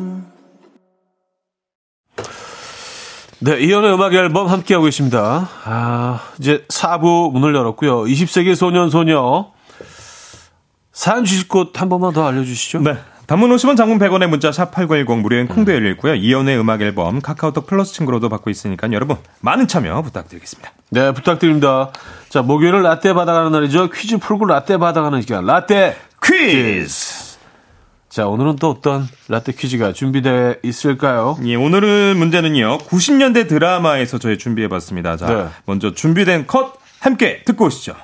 Speaker 1: 네, 이연의 음악 앨범 함께하고 계십니다. 아, 이제 4부 문을 열었고요. 20세기 소년, 소녀. 사연 주실 곳 한 번만 더 알려주시죠.
Speaker 2: 네. 단문 50원 장문 100원의 문자 샵 8910 무료인 콩도 열려 있고요. 이연의 음악 앨범 카카오톡 플러스 친구로도 받고 있으니까 여러분 많은 참여 부탁드리겠습니다.
Speaker 1: 네, 부탁드립니다. 자, 목요일은 라떼 받아가는 날이죠. 퀴즈 풀고 라떼 받아가는 시간. 라떼 퀴즈! 자, 오늘은 또 어떤 라떼 퀴즈가 준비되어 있을까요?
Speaker 2: 예, 오늘은 문제는요. 90년대 드라마에서 저희 준비해 봤습니다. 자,
Speaker 1: 네.
Speaker 2: 먼저 준비된 컷 함께 듣고 오시죠.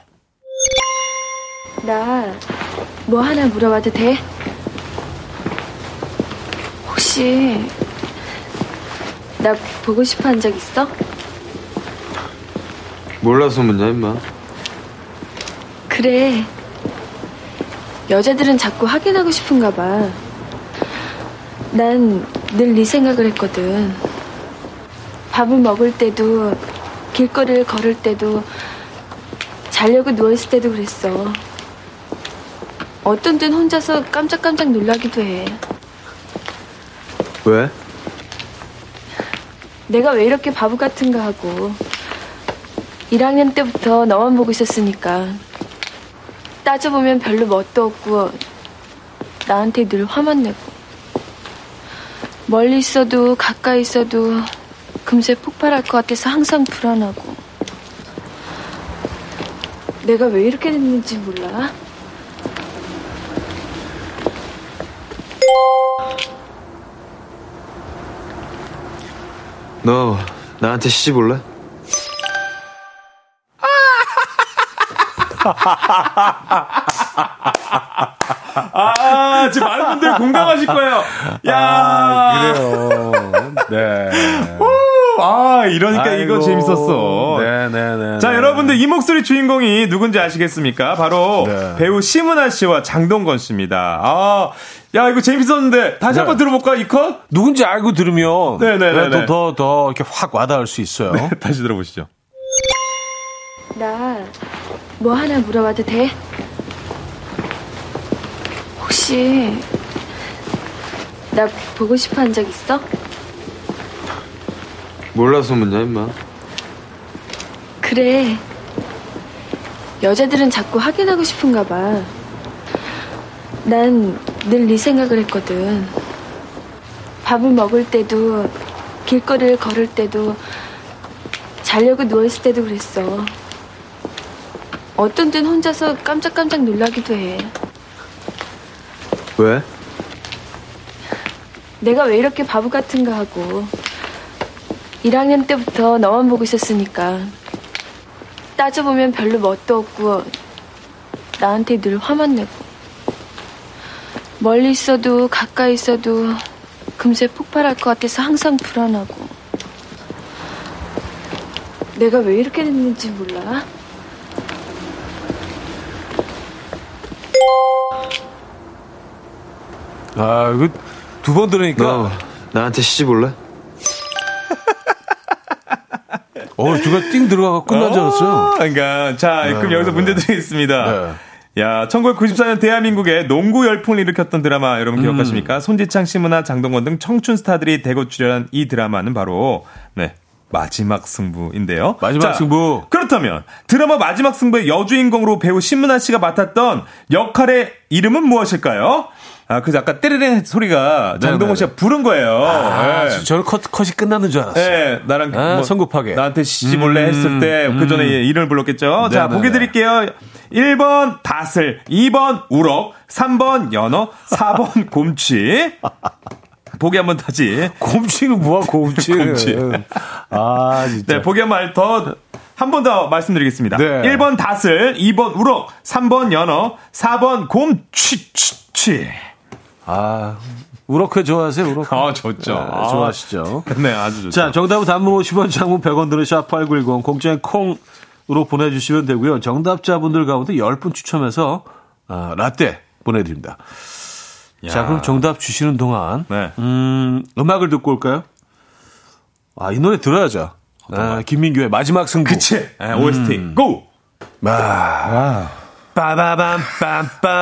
Speaker 5: 나 뭐 하나 물어봐도 돼? 혹시 나 보고 싶어 한 적 있어?
Speaker 6: 몰라서 묻냐 임마
Speaker 5: 그래. 여자들은 자꾸 확인하고 싶은가 봐. 난 늘 네 생각을 했거든. 밥을 먹을 때도, 길거리를 걸을 때도, 자려고 누워있을 때도 그랬어. 어떤 땐 혼자서 깜짝깜짝 놀라기도 해.
Speaker 6: 왜?
Speaker 5: 내가 왜 이렇게 바보 같은가 하고 1학년 때부터 너만 보고 있었으니까 따져보면 별로 멋도 없고 나한테 늘 화만 내고. 멀리 있어도 가까이 있어도 금세 폭발할 것 같아서 항상 불안하고. 내가 왜 이렇게 됐는지 몰라?
Speaker 6: 너 나한테 시집 올래?
Speaker 2: 아, 지금 많은 분들 공감하실 거예요. 야
Speaker 1: 아, 그래요. 네.
Speaker 2: 아, 이러니까 이거
Speaker 1: 아이고.
Speaker 2: 재밌었어.
Speaker 1: 네네네.
Speaker 2: 자, 여러분들 이 목소리 주인공이 누군지 아시겠습니까? 바로
Speaker 1: 네.
Speaker 2: 배우 심은하 씨와 장동건 씨입니다. 아, 야, 이거 재밌었는데 다시
Speaker 1: 네.
Speaker 2: 한번 들어볼까, 이 컷?
Speaker 1: 누군지 알고 들으면
Speaker 2: 네네네네.
Speaker 1: 네, 더, 더, 더 이렇게 확 와닿을 수 있어요.
Speaker 2: 다시 들어보시죠.
Speaker 5: 나 뭐 하나 물어봐도 돼? 혹시 나 보고 싶어 한 적 있어?
Speaker 6: 몰라서 묻냐 임마
Speaker 5: 그래. 여자들은 자꾸 확인하고 싶은가 봐. 난 늘 네 생각을 했거든. 밥을 먹을 때도, 길거리를 걸을 때도, 자려고 누워있을 때도 그랬어. 어떤 땐 혼자서 깜짝깜짝 놀라기도 해.
Speaker 6: 왜?
Speaker 5: 내가 왜 이렇게 바보 같은가 하고. 1학년 때부터 너만 보고 있었으니까. 따져보면 별로 멋도 없고 나한테 늘 화만 내고. 멀리 있어도 가까이 있어도 금세 폭발할 것 같아서 항상 불안하고. 내가 왜 이렇게 됐는지 몰라
Speaker 1: 아, 이거 두 번 들으니까,
Speaker 6: 너 나한테 시집 올래?
Speaker 1: 어, 누가 띵 들어가고 끝난 줄 알았어요.
Speaker 2: 어, 그러니까 자 그럼
Speaker 1: 네,
Speaker 2: 여기서
Speaker 1: 네,
Speaker 2: 문제
Speaker 1: 네.
Speaker 2: 드리겠습니다.
Speaker 1: 네.
Speaker 2: 야, 1994년 대한민국에 농구 열풍을 일으켰던 드라마 여러분 기억하십니까? 손지창, 심은하, 장동건 등 청춘 스타들이 대거 출연한 이 드라마는 바로 네. 마지막 승부인데요.
Speaker 1: 마지막 승부.
Speaker 2: 그렇다면 드라마 마지막 승부의 여주인공으로 배우 신문아 씨가 맡았던 역할의 이름은 무엇일까요? 아, 그 아까 때르릉 소리가 장동건
Speaker 1: 네네네.
Speaker 2: 씨가 부른 거예요.
Speaker 1: 아,
Speaker 2: 네.
Speaker 1: 저는 컷, 컷이 끝나는 줄 알았어요.
Speaker 2: 네, 나랑
Speaker 1: 아,
Speaker 2: 뭐
Speaker 1: 성급하게.
Speaker 2: 나한테 시집 올래
Speaker 1: 음,
Speaker 2: 했을 때그 전에 이름을 불렀겠죠. 자,
Speaker 1: 네네네.
Speaker 2: 보기 드릴게요. 1번 다슬, 2번 우럭, 3번 연어, 4번 곰치. 보기 한 번 다시.
Speaker 1: 곰치는 뭐야, 곰치.
Speaker 2: 곰치.
Speaker 1: 아, 진짜.
Speaker 2: 네, 보기 한 번 더, 한 번 더 말씀드리겠습니다.
Speaker 1: 네.
Speaker 2: 1번 다슬, 2번 우럭, 3번 연어, 4번 곰치, 치, 치.
Speaker 1: 아, 우럭회 좋아하세요, 우럭회?
Speaker 2: 아, 좋죠.
Speaker 1: 네, 좋아하시죠.
Speaker 2: 네, 아주 좋죠.
Speaker 1: 자, 정답은 단문 50원, 장문 100원 들은 샵8910, 공짜인 콩으로 보내주시면 되고요. 정답자분들 가운데 10분 추첨해서, 아, 라떼 보내드립니다. 자, 그럼 정답 주시는 동안,
Speaker 2: 네.
Speaker 1: 음, 음악을 듣고 올까요? 아, 이 노래 들어야죠. 아, 김민교의 마지막 승부.
Speaker 2: 그치. 네, OST. go!
Speaker 1: 아, 빠바밤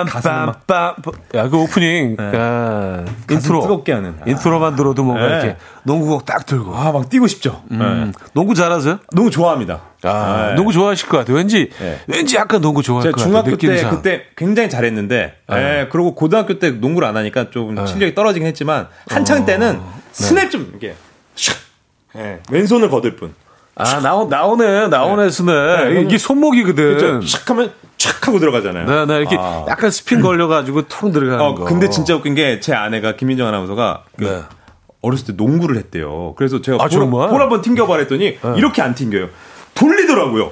Speaker 2: 가슴을 막-
Speaker 1: 빰빰 빰빰 야 그 오프닝 아, 인트로
Speaker 2: 뜨겁게 하는.
Speaker 1: intro만 들어도 뭔가
Speaker 2: 네.
Speaker 1: 이렇게 농구공 딱 들고
Speaker 2: 아, 막 뛰고 싶죠.
Speaker 1: 음,
Speaker 2: 네.
Speaker 1: 농구 잘하세요?
Speaker 2: 농구 좋아합니다.
Speaker 1: 아,
Speaker 2: 네.
Speaker 1: 농구 좋아하실 것 같아요. 왠지
Speaker 2: 네.
Speaker 1: 왠지 약간 농구 좋아할 것 같아요.
Speaker 2: 중학교 때. 그때 굉장히 잘했는데, 예, 그리고 고등학교 때 농구를 안 하니까 좀 실력이 떨어지긴 했지만 한창 때는 스냅 좀 이렇게 샥, 예, 왼손을 거들 뿐.
Speaker 1: 아 나오 나오네 나오네 스네
Speaker 2: 네,
Speaker 1: 이게 손목이거든.
Speaker 2: 그렇죠. 샥 하면 촥 하고 들어가잖아요.
Speaker 1: 네, 네, 이렇게
Speaker 2: 아.
Speaker 1: 약간 스핀 걸려가지고 통 들어가는
Speaker 2: 어,
Speaker 1: 거.
Speaker 2: 근데 진짜 웃긴 게 제 아내가 김민정 아나운서가 그
Speaker 1: 네.
Speaker 2: 어렸을 때 농구를 했대요. 그래서 제가
Speaker 1: 아,
Speaker 2: 볼, 한번 튕겨봐 했더니 이렇게 안 튕겨요. 돌리더라고요.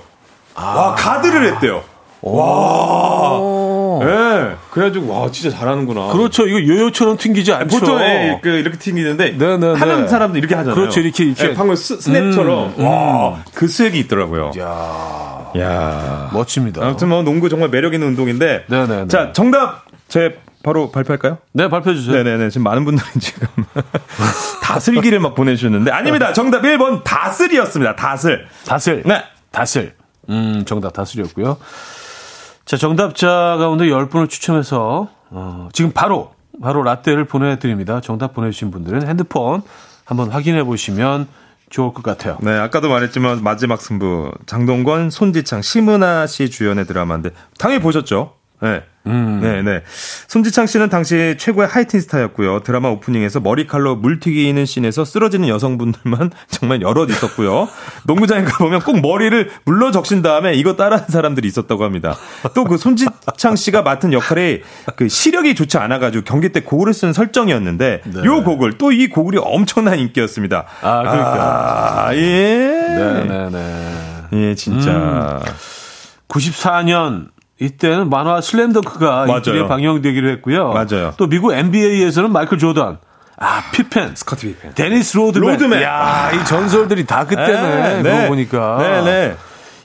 Speaker 2: 와 가드를 했대요. 와. 예. 그래가지고 와 진짜 잘하는구나.
Speaker 1: 그렇죠. 이거 요요처럼 튕기지 않죠.
Speaker 2: 보통 예, 그 이렇게 튕기는데
Speaker 1: 네, 네,
Speaker 2: 하는
Speaker 1: 네.
Speaker 2: 사람도 이렇게 하잖아요.
Speaker 1: 그렇죠. 이렇게, 이렇게.
Speaker 2: 예, 방금 스, 스냅처럼 와, 그 수액이 있더라고요.
Speaker 1: 야
Speaker 2: 야.
Speaker 1: 멋집니다.
Speaker 2: 아무튼 뭐 농구 정말 매력 있는 운동인데.
Speaker 1: 네, 네, 네.
Speaker 2: 자 정답 제 바로 발표할까요?
Speaker 1: 네, 발표해 주세요.
Speaker 2: 네네네. 지금 많은 분들이 지금 다슬기를 막 보내주셨는데 아닙니다. 정답 1번 다슬이었습니다. 다슬.
Speaker 1: 다슬.
Speaker 2: 네.
Speaker 1: 다슬. 음, 정답 다슬이었고요. 자, 정답자 가운데 10분을 추첨해서, 어, 지금 바로, 바로 라떼를 보내드립니다. 정답 보내주신 분들은 핸드폰 한번 확인해 보시면 좋을 것 같아요.
Speaker 2: 네, 아까도 말했지만 마지막 승부 장동건, 손지창, 심은하 씨 주연의 드라마인데 당연히 보셨죠? 네. 네, 네. 손지창 씨는 당시 최고의 하이틴 스타였고요. 드라마 오프닝에서 머리칼로 물 튀기는 씬에서 쓰러지는 여성분들만 정말 여럿 있었고요. 농구장에 가보면 꼭 머리를 물러 적신 다음에 이거 따라하는 사람들이 있었다고 합니다. 또 그 손지창 씨가 맡은 역할이 그 시력이 좋지 않아가지고 경기 때 고글을 쓰는 설정이었는데 요 고글 또 이 고글이 엄청난 인기였습니다.
Speaker 1: 아, 그러니까.
Speaker 2: 아, 예.
Speaker 1: 네, 네, 네.
Speaker 2: 예, 진짜.
Speaker 1: 94년 이때는 만화 슬램덩크가. 이틀에 방영되기로 했고요.
Speaker 2: 맞아요.
Speaker 1: 또 미국 NBA에서는 마이클 조던, 아 피펜,
Speaker 2: 스코티 피펜.
Speaker 1: 데니스 로드맨,
Speaker 2: 로드맨.
Speaker 1: 야, 이 전설들이 다 그때네.
Speaker 2: 네,
Speaker 1: 그거
Speaker 2: 네.
Speaker 1: 보니까.
Speaker 2: 네, 네.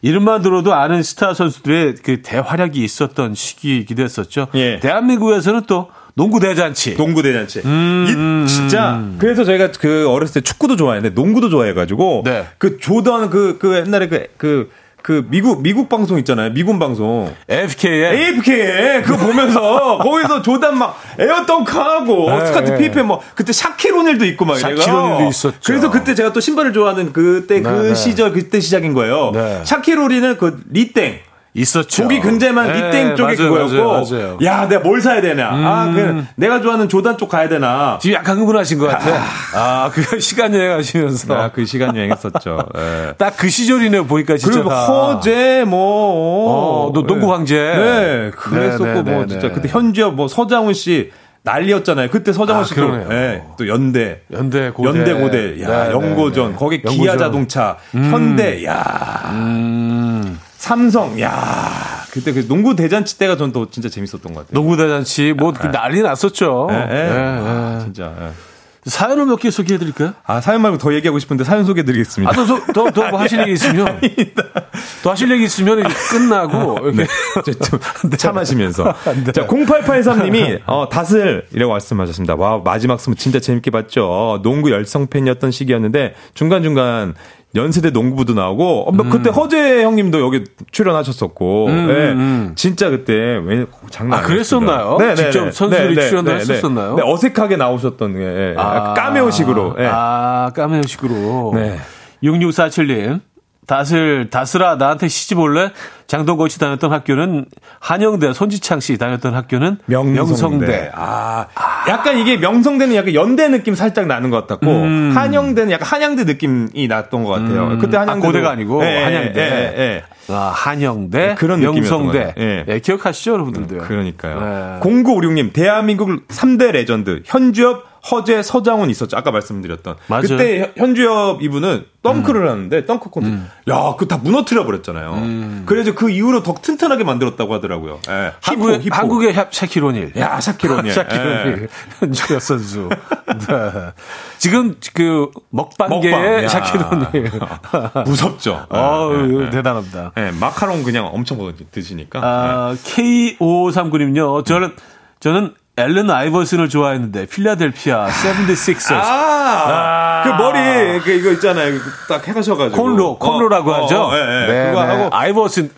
Speaker 1: 이름만 들어도 아는 스타 선수들의 그 대활약이 있었던 시기이기도 했었죠.
Speaker 2: 예.
Speaker 1: 대한민국에서는 또 농구 대잔치.
Speaker 2: 농구 대잔치.
Speaker 1: 음,
Speaker 2: 이, 진짜. 그래서 저희가 그 어렸을 때 축구도 좋아했는데 농구도 좋아해가지고.
Speaker 1: 네.
Speaker 2: 그 조던 그, 그 옛날에 그, 그, 그 미국, 미국 방송 있잖아요. 미군 방송.
Speaker 1: FK의
Speaker 2: AFKN 그거 보면서 거기서 조단 막 에어 덩크하고
Speaker 1: 네,
Speaker 2: 스코티
Speaker 1: 네.
Speaker 2: 피펜 뭐 그때 샤킬 오닐도 있고 막 이래가.
Speaker 1: 샤킬 오닐도 있었죠.
Speaker 2: 그래서 그때 제가 또 신발을 좋아하는 그때 그
Speaker 1: 네, 네.
Speaker 2: 시절 그때 시작인 거예요.
Speaker 1: 네.
Speaker 2: 샤킬 오닐은 그 리땡
Speaker 1: 있었죠.
Speaker 2: 고기 근제만
Speaker 1: 네,
Speaker 2: 리땡 쪽에
Speaker 1: 맞아요,
Speaker 2: 그거였고
Speaker 1: 맞아요. 음.
Speaker 2: 야 내가 뭘 사야 되냐 아그 내가 좋아하는 조단 쪽 가야 되나
Speaker 1: 지금 약간 흥분하신 것 같아. 아, 그 시간 여행하시면서.
Speaker 2: 아, 그 시간 여행했었죠 예.
Speaker 1: 딱그 시절이네요, 보니까 진짜.
Speaker 2: 그리고
Speaker 1: 다.
Speaker 2: 허재 뭐
Speaker 1: 어, 너 농구 황제.
Speaker 2: 네 그랬었고
Speaker 1: 네, 네,
Speaker 2: 뭐
Speaker 1: 네,
Speaker 2: 진짜
Speaker 1: 네.
Speaker 2: 그때 현지업 뭐 서장훈 씨 난리였잖아요 그때 서장훈
Speaker 1: 아,
Speaker 2: 씨도
Speaker 1: 그러네요.
Speaker 2: 예, 또 연대
Speaker 1: 연대 고대.
Speaker 2: 연대 고대 야
Speaker 1: 네,
Speaker 2: 연고전
Speaker 1: 네, 네.
Speaker 2: 거기. 기아 자동차 현대 야
Speaker 1: 음,
Speaker 2: 삼성 야 그때 그 농구 대잔치 때가 전또 진짜 재밌었던 것 같아요.
Speaker 1: 농구 대잔치 뭐 난리 났었죠.
Speaker 2: 예, 예.
Speaker 1: 예,
Speaker 2: 아,
Speaker 1: 예.
Speaker 2: 진짜. 예.
Speaker 1: 사연을 몇 개 소개해 드릴까요?
Speaker 2: 아 사연 말고 더 얘기하고 싶은데 사연 소개드리겠습니다.
Speaker 1: 아, 더, 더, 더, 더 뭐 하실 얘기 있으면. 더 하실 얘기 있으면 끝나고. 이렇게.
Speaker 2: 좀 참하시면서. 자, 0883님이, 어, 다슬이라고 말씀하셨습니다. 와, 마지막 승부 진짜 재밌게 봤죠. 농구 열성 팬이었던 시기였는데, 중간 중간 연세대 농구부도 나오고, 어, 뭐 그때 허재 형님도 여기 출연하셨었고, 예, 진짜 그때, 왜, 장난
Speaker 1: 아. 그랬었나요? 직접 선수들이 출연을 했었었나요?
Speaker 2: 네, 어색하게 나오셨던, 예, 예, 약간 까메오식으로. 예.
Speaker 1: 아, 까메오식으로.
Speaker 2: 네.
Speaker 1: 6647님. 다슬, 다슬아, 나한테 시집 올래? 장동건 씨 다녔던 학교는 한영대, 손지창 씨 다녔던 학교는 명성대.
Speaker 2: 아, 약간 이게 명성대는 약간 연대 느낌 살짝 나는 것 같았고 한영대는 약간 한양대 느낌이 났던 것 같아요. 그때
Speaker 1: 아,
Speaker 2: 한양대
Speaker 1: 고대가 아니고 한양대.
Speaker 2: 예, 예.
Speaker 1: 아, 한양대,
Speaker 2: 네, 그런
Speaker 1: 명성대.
Speaker 2: 예.
Speaker 1: 예, 기억하시죠, 여러분들도요?
Speaker 2: 그러니까요.
Speaker 1: 네.
Speaker 2: 0956님, 대한민국 3대 레전드, 현주엽, 허재, 서장훈 있었죠. 아까 말씀드렸던.
Speaker 1: 맞아요.
Speaker 2: 그때 현- 현주엽 이분은 덩크를 하는데, 덩크 콘트. 야, 그거 다 무너뜨려 버렸잖아요. 그래서 그 이후로 더 튼튼하게 만들었다고 하더라고요. 예.
Speaker 1: 한국의,
Speaker 2: hippo, hippo.
Speaker 1: 한국의 샤- 샤킬 오닐.
Speaker 2: 야, 샤킬 오닐.
Speaker 1: 샤킬 오닐.
Speaker 2: 예.
Speaker 1: 현주엽 선수. 네. 지금 그 먹방계의. 샤킬 오닐.
Speaker 2: 무섭죠.
Speaker 1: 어우,
Speaker 2: 예, 예.
Speaker 1: 대단합니다.
Speaker 2: 예, 마카롱 그냥 엄청 먹- 드시니까.
Speaker 1: 아, K5539님요. 저는, 저는 앨런 아이버슨을 좋아했는데 필라델피아 76ers.
Speaker 2: 아, 그 머리 그 이거 있잖아요. 딱 해가셔가지고
Speaker 1: 콘로, 콘로라고
Speaker 2: 어,
Speaker 1: 하죠.
Speaker 2: 어, 예, 예.
Speaker 1: 네,
Speaker 2: 그거
Speaker 1: 네.
Speaker 2: 하고
Speaker 1: 아이버슨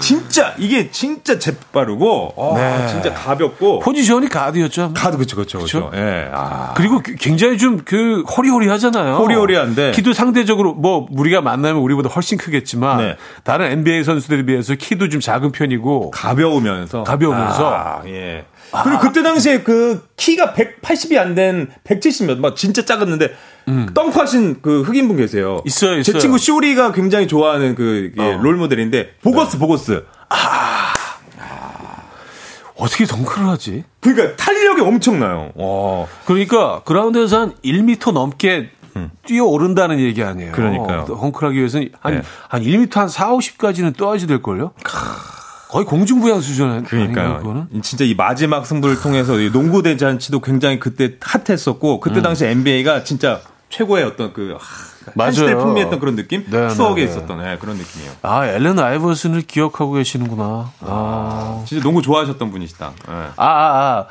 Speaker 2: 진짜 이게 진짜 재빠르고 어,
Speaker 1: 네.
Speaker 2: 진짜 가볍고
Speaker 1: 포지션이 가드였죠.
Speaker 2: 가드 그쵸 그쵸 그쵸.
Speaker 1: 그쵸?
Speaker 2: 예. 아.
Speaker 1: 그리고 굉장히 좀그 호리호리하잖아요.
Speaker 2: 호리호리한데.
Speaker 1: 키도 상대적으로 뭐 우리가 만나면 우리보다 훨씬 크겠지만
Speaker 2: 네.
Speaker 1: 다른 NBA 선수들에 비해서 키도 좀 작은 편이고
Speaker 2: 가벼우면서
Speaker 1: 가벼우면서.
Speaker 2: 아, 예. 그리고 그때 당시에 그 키가 180이 안 된 170몇 막 진짜 작았는데 덩크하신 그 흑인 분 계세요.
Speaker 1: 음. 있어요,
Speaker 2: 제
Speaker 1: 있어요.
Speaker 2: 친구 쇼리가 굉장히 좋아하는 그
Speaker 1: 어.
Speaker 2: 롤 모델인데 보거스 보거스.
Speaker 1: 어떻게 덩크를 하지?
Speaker 2: 그러니까 탄력이 엄청나요. 어.
Speaker 1: 그러니까 그라운드에서 한 1m 넘게 뛰어 오른다는 얘기 아니에요.
Speaker 2: 음. 그러니까요.
Speaker 1: 덩크를 하기 위해서는 한,
Speaker 2: 네.
Speaker 1: 한 1m 한 4, 50까지는 떠야지 될걸요? 거의 공중부양 수준
Speaker 2: 그러니까요.
Speaker 1: 그거는?
Speaker 2: 진짜 이 마지막 승부를 통해서 이 농구 대잔치도 굉장히 그때 핫했었고 그때 당시 NBA가 진짜 최고의 어떤 그 하, 한 시대
Speaker 1: 음. 맞아요.
Speaker 2: 풍미했던 그런 느낌,
Speaker 1: 네,
Speaker 2: 추억에
Speaker 1: 네, 네.
Speaker 2: 있었던 예, 그런 느낌이에요.
Speaker 1: 아, 앨런 아이버슨을 기억하고 계시는구나. 아.
Speaker 2: 진짜 농구 좋아하셨던 분이시다. 예.
Speaker 1: 아, 아, 아.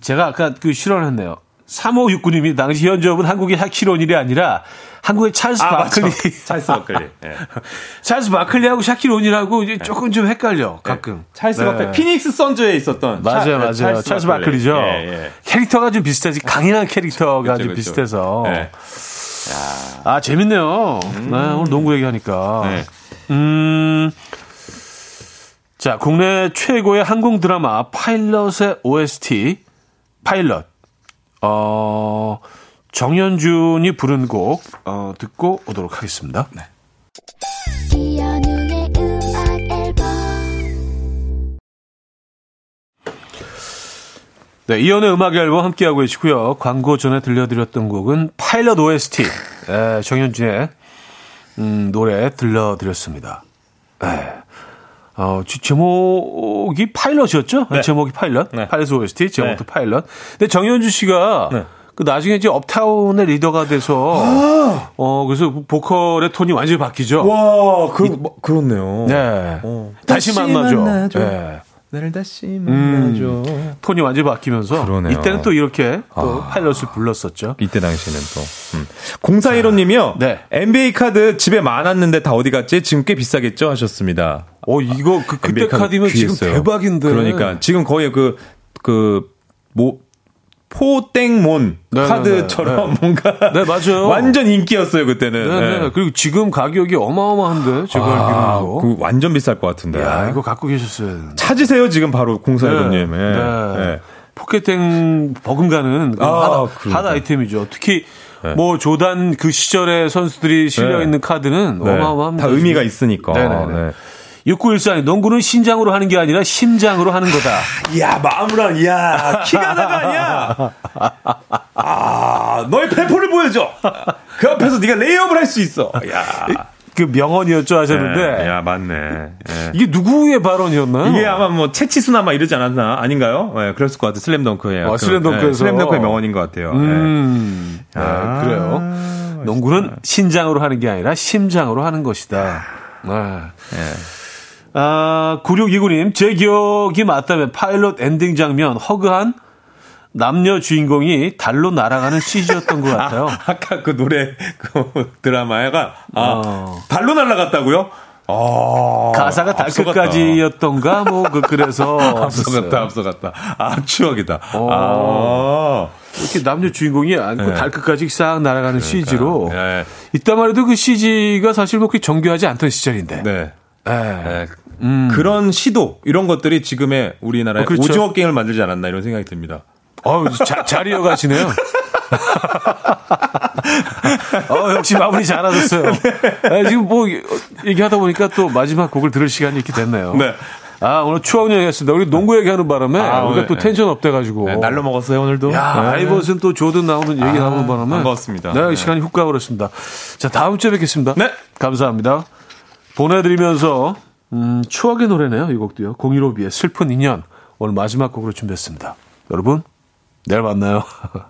Speaker 1: 제가 아까 그 실언을 했네요. 3569님이 당시 현주엽은 한국의 샤킬 오닐이 아니라 한국의 찰스
Speaker 2: 아,
Speaker 1: 바클리.
Speaker 2: 찰스 바클리. 예.
Speaker 1: 찰스 바클리하고 샤킬 오닐하고 이제 조금 좀 헷갈려, 가끔.
Speaker 2: 네. 찰스
Speaker 1: 네.
Speaker 2: 바클리. 피닉스 선즈에 있었던
Speaker 1: 맞아요,
Speaker 2: 차-
Speaker 1: 맞아요. 찰스, 바클리 죠.
Speaker 2: 예, 예.
Speaker 1: 캐릭터가 좀 비슷하지, 강인한 캐릭터가
Speaker 2: 그쵸,
Speaker 1: 좀
Speaker 2: 그쵸.
Speaker 1: 비슷해서.
Speaker 2: 예.
Speaker 1: 아, 재밌네요. 네, 오늘 농구 얘기하니까.
Speaker 2: 네.
Speaker 1: 음. 자, 국내 최고의 항공 드라마 파일럿의 OST, 파일럿. 어, 정연준이 부른 곡, 어, 듣고 오도록 하겠습니다. 네.
Speaker 7: 이현우의 음악 앨범
Speaker 1: 네, 이현우의 음악 앨범 함께하고 계시고요. 광고 전에 들려드렸던 곡은 파일럿 OST, 에, 정연준의 음, 노래 들려드렸습니다. 에, 어, 지- 제목이 파일럿이었죠?
Speaker 2: 네.
Speaker 1: 제목이 파일럿.
Speaker 2: 네.
Speaker 1: 파일럿 OST, 제목도
Speaker 2: 네.
Speaker 1: 파일럿. 근데 정연준 씨가
Speaker 2: 네.
Speaker 1: 그 나중에 이제 업타운의 리더가 돼서
Speaker 2: 아!
Speaker 1: 어, 그래서 보컬의 톤이 완전히 바뀌죠.
Speaker 2: 와, 그, 뭐, 그렇네요.
Speaker 1: 네.
Speaker 2: 어.
Speaker 1: 다시 만나죠.
Speaker 2: 만나죠.
Speaker 1: 네.
Speaker 2: 나를 다시 만나죠.
Speaker 1: 톤이 완전히 바뀌면서
Speaker 2: 그러네요.
Speaker 1: 이때는 또 이렇게 또 파일럿을 불렀었죠.
Speaker 2: 이때 당시에는 또. 음. 0415님이요.
Speaker 1: 네.
Speaker 2: NBA 카드 집에 많았는데 다 어디 갔지? 지금 꽤 비싸겠죠? 하셨습니다.
Speaker 1: 어, 이거 그 그때
Speaker 2: 카드
Speaker 1: 카드면 지금
Speaker 2: 귀했어요.
Speaker 1: 대박인데.
Speaker 2: 그러니까 지금 거의 그, 그, 뭐, 포땡몬
Speaker 1: 네,
Speaker 2: 카드처럼
Speaker 1: 네, 네.
Speaker 2: 뭔가.
Speaker 1: 네, 맞아요.
Speaker 2: 완전 인기였어요, 그때는.
Speaker 1: 네, 네. 그리고 지금 가격이 어마어마한데 제가
Speaker 2: 아,
Speaker 1: 알기로.
Speaker 2: 그 완전 비쌀 것 같은데.
Speaker 1: 야, 이거 갖고 되는데.
Speaker 2: 찾으세요, 지금 바로 0415님.
Speaker 1: 네.
Speaker 2: 예.
Speaker 1: 네.
Speaker 2: 예.
Speaker 1: 포켓땡 버금가는 그
Speaker 2: 아,
Speaker 1: 핫, 아이템이죠. 특히
Speaker 2: 네.
Speaker 1: 뭐 조단 그 시절의 선수들이 실려
Speaker 2: 네.
Speaker 1: 있는 카드는
Speaker 2: 네.
Speaker 1: 어마어마합니다.
Speaker 2: 다 의미가 있으니까.
Speaker 1: 네네네.
Speaker 2: 네.
Speaker 1: 6914님, 농구는 신장으로 하는 게 아니라 심장으로 하는 거다.
Speaker 2: 이야, 마무란, 이야, 키가 나가 아니야. 아, 너의 배포를 보여줘. 그 앞에서 네가 레이업을 할 수 있어. 야,
Speaker 1: 그 명언이었죠 하셨는데.
Speaker 2: 야, 맞네. 예.
Speaker 1: 이게 누구의 발언이었나요?
Speaker 2: 이게 아마 뭐 채치수나 막 이러지 않았나 아닌가요? 예, 그랬을 것 같아요. 슬램덩크에.
Speaker 1: 아, 슬램덩크에서.
Speaker 2: 예, 슬램덩크의 명언인 것 같아요.
Speaker 1: 음, 네,
Speaker 2: 아,
Speaker 1: 그래요.
Speaker 2: 멋있다.
Speaker 1: 농구는 신장으로 하는 게 아니라 심장으로 하는 것이다. 네.
Speaker 2: 예.
Speaker 1: 아, 9629님, 제 기억이 맞다면 파일럿 엔딩 장면, hug한 남녀 주인공이 달로 날아가는 CG였던 것 같아요.
Speaker 2: 아까 그 노래 그 드라마가 아,
Speaker 1: 어.
Speaker 2: 달로 날아갔다고요? 아,
Speaker 1: 가사가 달 끝까지였던가, 뭐, 그, 그래서.
Speaker 2: 앞서갔다, 앞서갔다. 아, 추억이다.
Speaker 1: 어.
Speaker 2: 아,
Speaker 1: 이렇게 남녀 주인공이 안고
Speaker 2: 네.
Speaker 1: 달 끝까지 싹 날아가는 CG로.
Speaker 2: 예.
Speaker 1: 이따만 해도 그 CG가 사실 뭐 그렇게 정교하지 않던 시절인데.
Speaker 2: 네.
Speaker 1: 예.
Speaker 2: 네. 그런 시도 이런 것들이 지금의 우리나라의
Speaker 1: 어, 그렇죠.
Speaker 2: 오징어 게임을 만들지 않았나 이런 생각이 듭니다.
Speaker 1: 어우, 자, 잘 이어가시네요. 어, 역시 마무리 잘하셨어요. 아, 지금 뭐, 얘기하다 보니까 또 마지막 곡을 들을 시간이 이렇게 됐네요.
Speaker 2: 네.
Speaker 1: 아, 오늘 추억 얘기했습니다. 우리 농구 얘기하는 바람에
Speaker 2: 아,
Speaker 1: 우리가
Speaker 2: 오늘,
Speaker 1: 또
Speaker 2: 네.
Speaker 1: tension up 돼가지고.
Speaker 2: 네, 날로 먹었어요 오늘도.
Speaker 1: 야,
Speaker 2: 네.
Speaker 1: 아이버슨 또 조던 나오는 얘기 나오는 바람에.
Speaker 2: 반가웠습니다.
Speaker 1: 네,
Speaker 2: 네.
Speaker 1: 시간이 훅 가버렸습니다. 자, 다음 주에 뵙겠습니다.
Speaker 2: 네.
Speaker 1: 감사합니다. 보내드리면서, 음, 추억의 노래네요. 이 곡도요. 015B의 슬픈 인연. 오늘 마지막 곡으로 준비했습니다. 여러분, 내일 만나요.